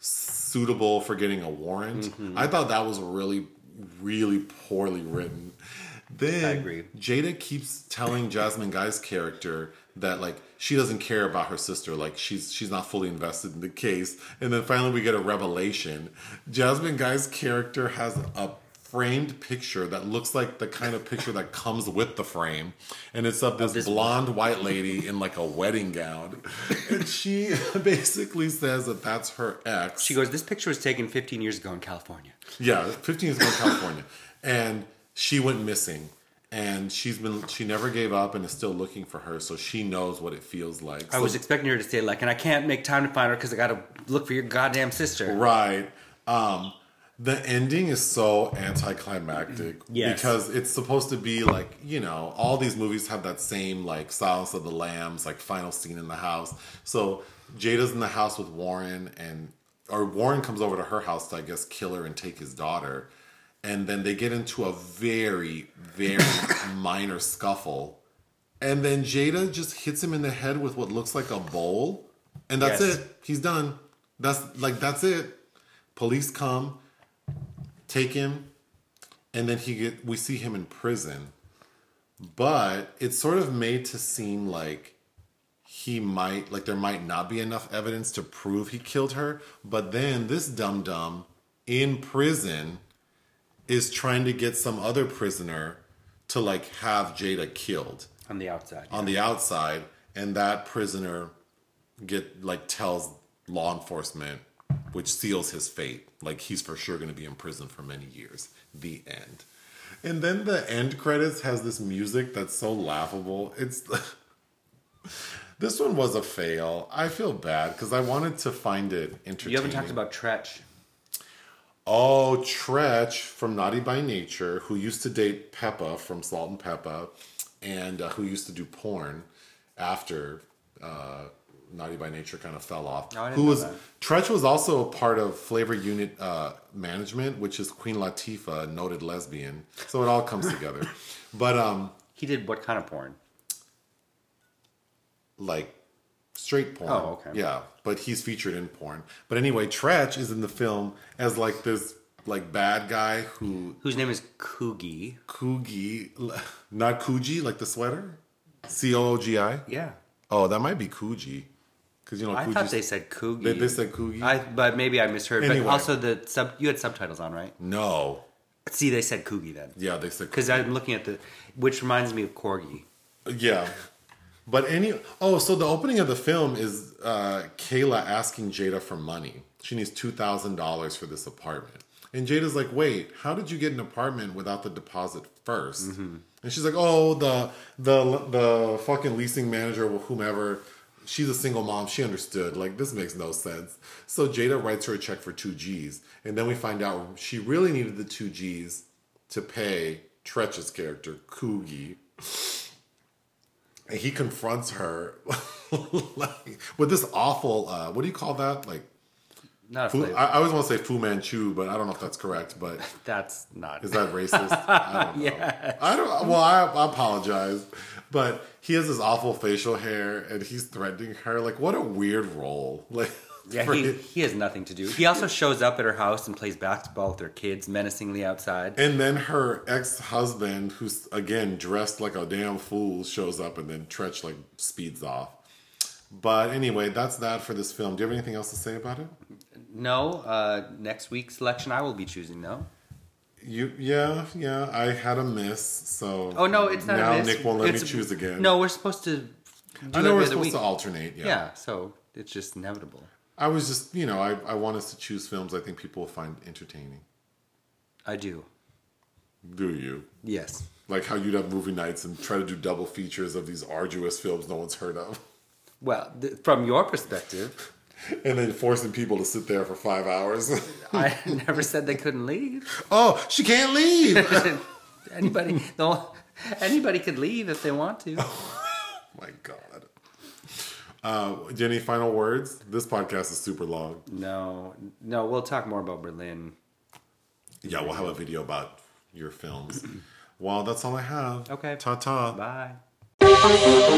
suitable for getting a warrant. Mm-hmm. I thought that was really really poorly written. Then I agree. Jada keeps telling Jasmine Guy's character that like she doesn't care about her sister, like she's she's not fully invested in the case. And then finally we get a revelation. Jasmine Guy's character has a framed picture that looks like the kind of picture that comes with the frame. And it's of this, this- blonde white lady in like a wedding gown. And she <laughs> basically says that that's her ex. She goes, "This picture was taken 15 years ago in California." Yeah, 15 years ago in California. And she went missing. And she's been, she never gave up and is still looking for her. So she knows what it feels like. I So- was expecting her to say like, "And I can't make time to find her because I got to look for your goddamn sister." right. Um, the ending is so anticlimactic Yes. because it's supposed to be like you know all these movies have that same like Silence of the Lambs like final scene in the house. So Jada's in the house with Warren and or Warren comes over to her house to I guess kill her and take his daughter, and then they get into a very very <coughs> minor scuffle, and then Jada just hits him in the head with what looks like a bowl, and that's Yes. it. He's done. That's like that's it. Police come, take him, and then he get we see him in prison. But it's sort of made to seem like he might like there might not be enough evidence to prove he killed her. But then this dum dum in prison is trying to get some other prisoner to like have Jada killed On the outside. on the outside, and that prisoner get like tells law enforcement, which seals his fate. Like he's for sure going to be in prison for many years. The end. And then the end credits has this music that's so laughable. It's <laughs> this one was a fail. I feel bad because I wanted to find it entertaining. you haven't talked about Treach. Oh, Treach from Naughty by Nature, who used to date Pepa from Salt and Pepa, and uh, who used to do porn after uh, Naughty by Nature kind of fell off. Oh, didn't who was that. Treach was also a part of Flavor Unit uh, Management, which is Queen Latifah, noted lesbian. So it all comes together. <laughs> But um, He did what kind of porn? like straight porn. Oh, okay. Yeah, but he's featured in porn. But anyway, Treach is in the film as like this like bad guy who Whose name is Coogie. Coogie, <laughs> not Coogie, like the sweater. C O O G I. Yeah. Oh, that might be Coogie, because you know I Coogie's- thought they said Coogie. They, they said Coogie. I, but maybe I misheard. Anyway. But also the sub. You had subtitles on, right? no. See, they said Coogie then. Yeah, they said Because I'm looking at the, which reminds me of Corgi. Yeah. But any oh, so the opening of the film is uh, Kayla asking Jada for money. She needs two thousand dollars for this apartment, and Jada's like, "Wait, how did you get an apartment without the deposit 1st And she's like, "Oh, the the the fucking leasing manager, or whomever." She's a single mom. She understood. Like this makes no sense. So Jada writes her a check for two G's, and then we find out she really needed the two G's to pay Treach's character Coogie and he confronts her <laughs> like, with this awful uh, what do you call that like Not a Fu. I, I always want to say Fu Manchu but I don't know if that's correct but <laughs> That's not. is that racist? I don't <laughs> know. I don't well I, I apologize but he has this awful facial hair and he's threatening her. Like what a weird role. <laughs> Like yeah, he, he has nothing to do. He also shows up at her house and plays basketball with her kids menacingly outside. and then her ex-husband who's again dressed like a damn fool shows up and then Treach like speeds off. But anyway that's that for this film. Do you have anything else to say about it No, uh, next week's selection I will be choosing though. You yeah yeah. I had a miss, so Oh no, it's not now a miss. Nick won't let It's- me choose again. No, we're supposed to. Do I know we're supposed week. to alternate. Yeah. Yeah, so it's just inevitable. I was just you know I I want us to choose films I think people will find entertaining. I do. Do you? Yes. Like how you'd have movie nights and try to do double features of these arduous films no one's heard of, Well, th- from your perspective, <laughs> and then forcing people to sit there for five hours. <laughs> I never said they couldn't leave. oh, she can't leave. <laughs> Anybody, no, anybody could leave if they want to. My God. Uh, any final words? This podcast is super long. No, no, we'll talk more about Berlin. Yeah, we'll have a video about your films. <clears throat> well, that's all I have. Okay. Ta ta. Bye. Huh.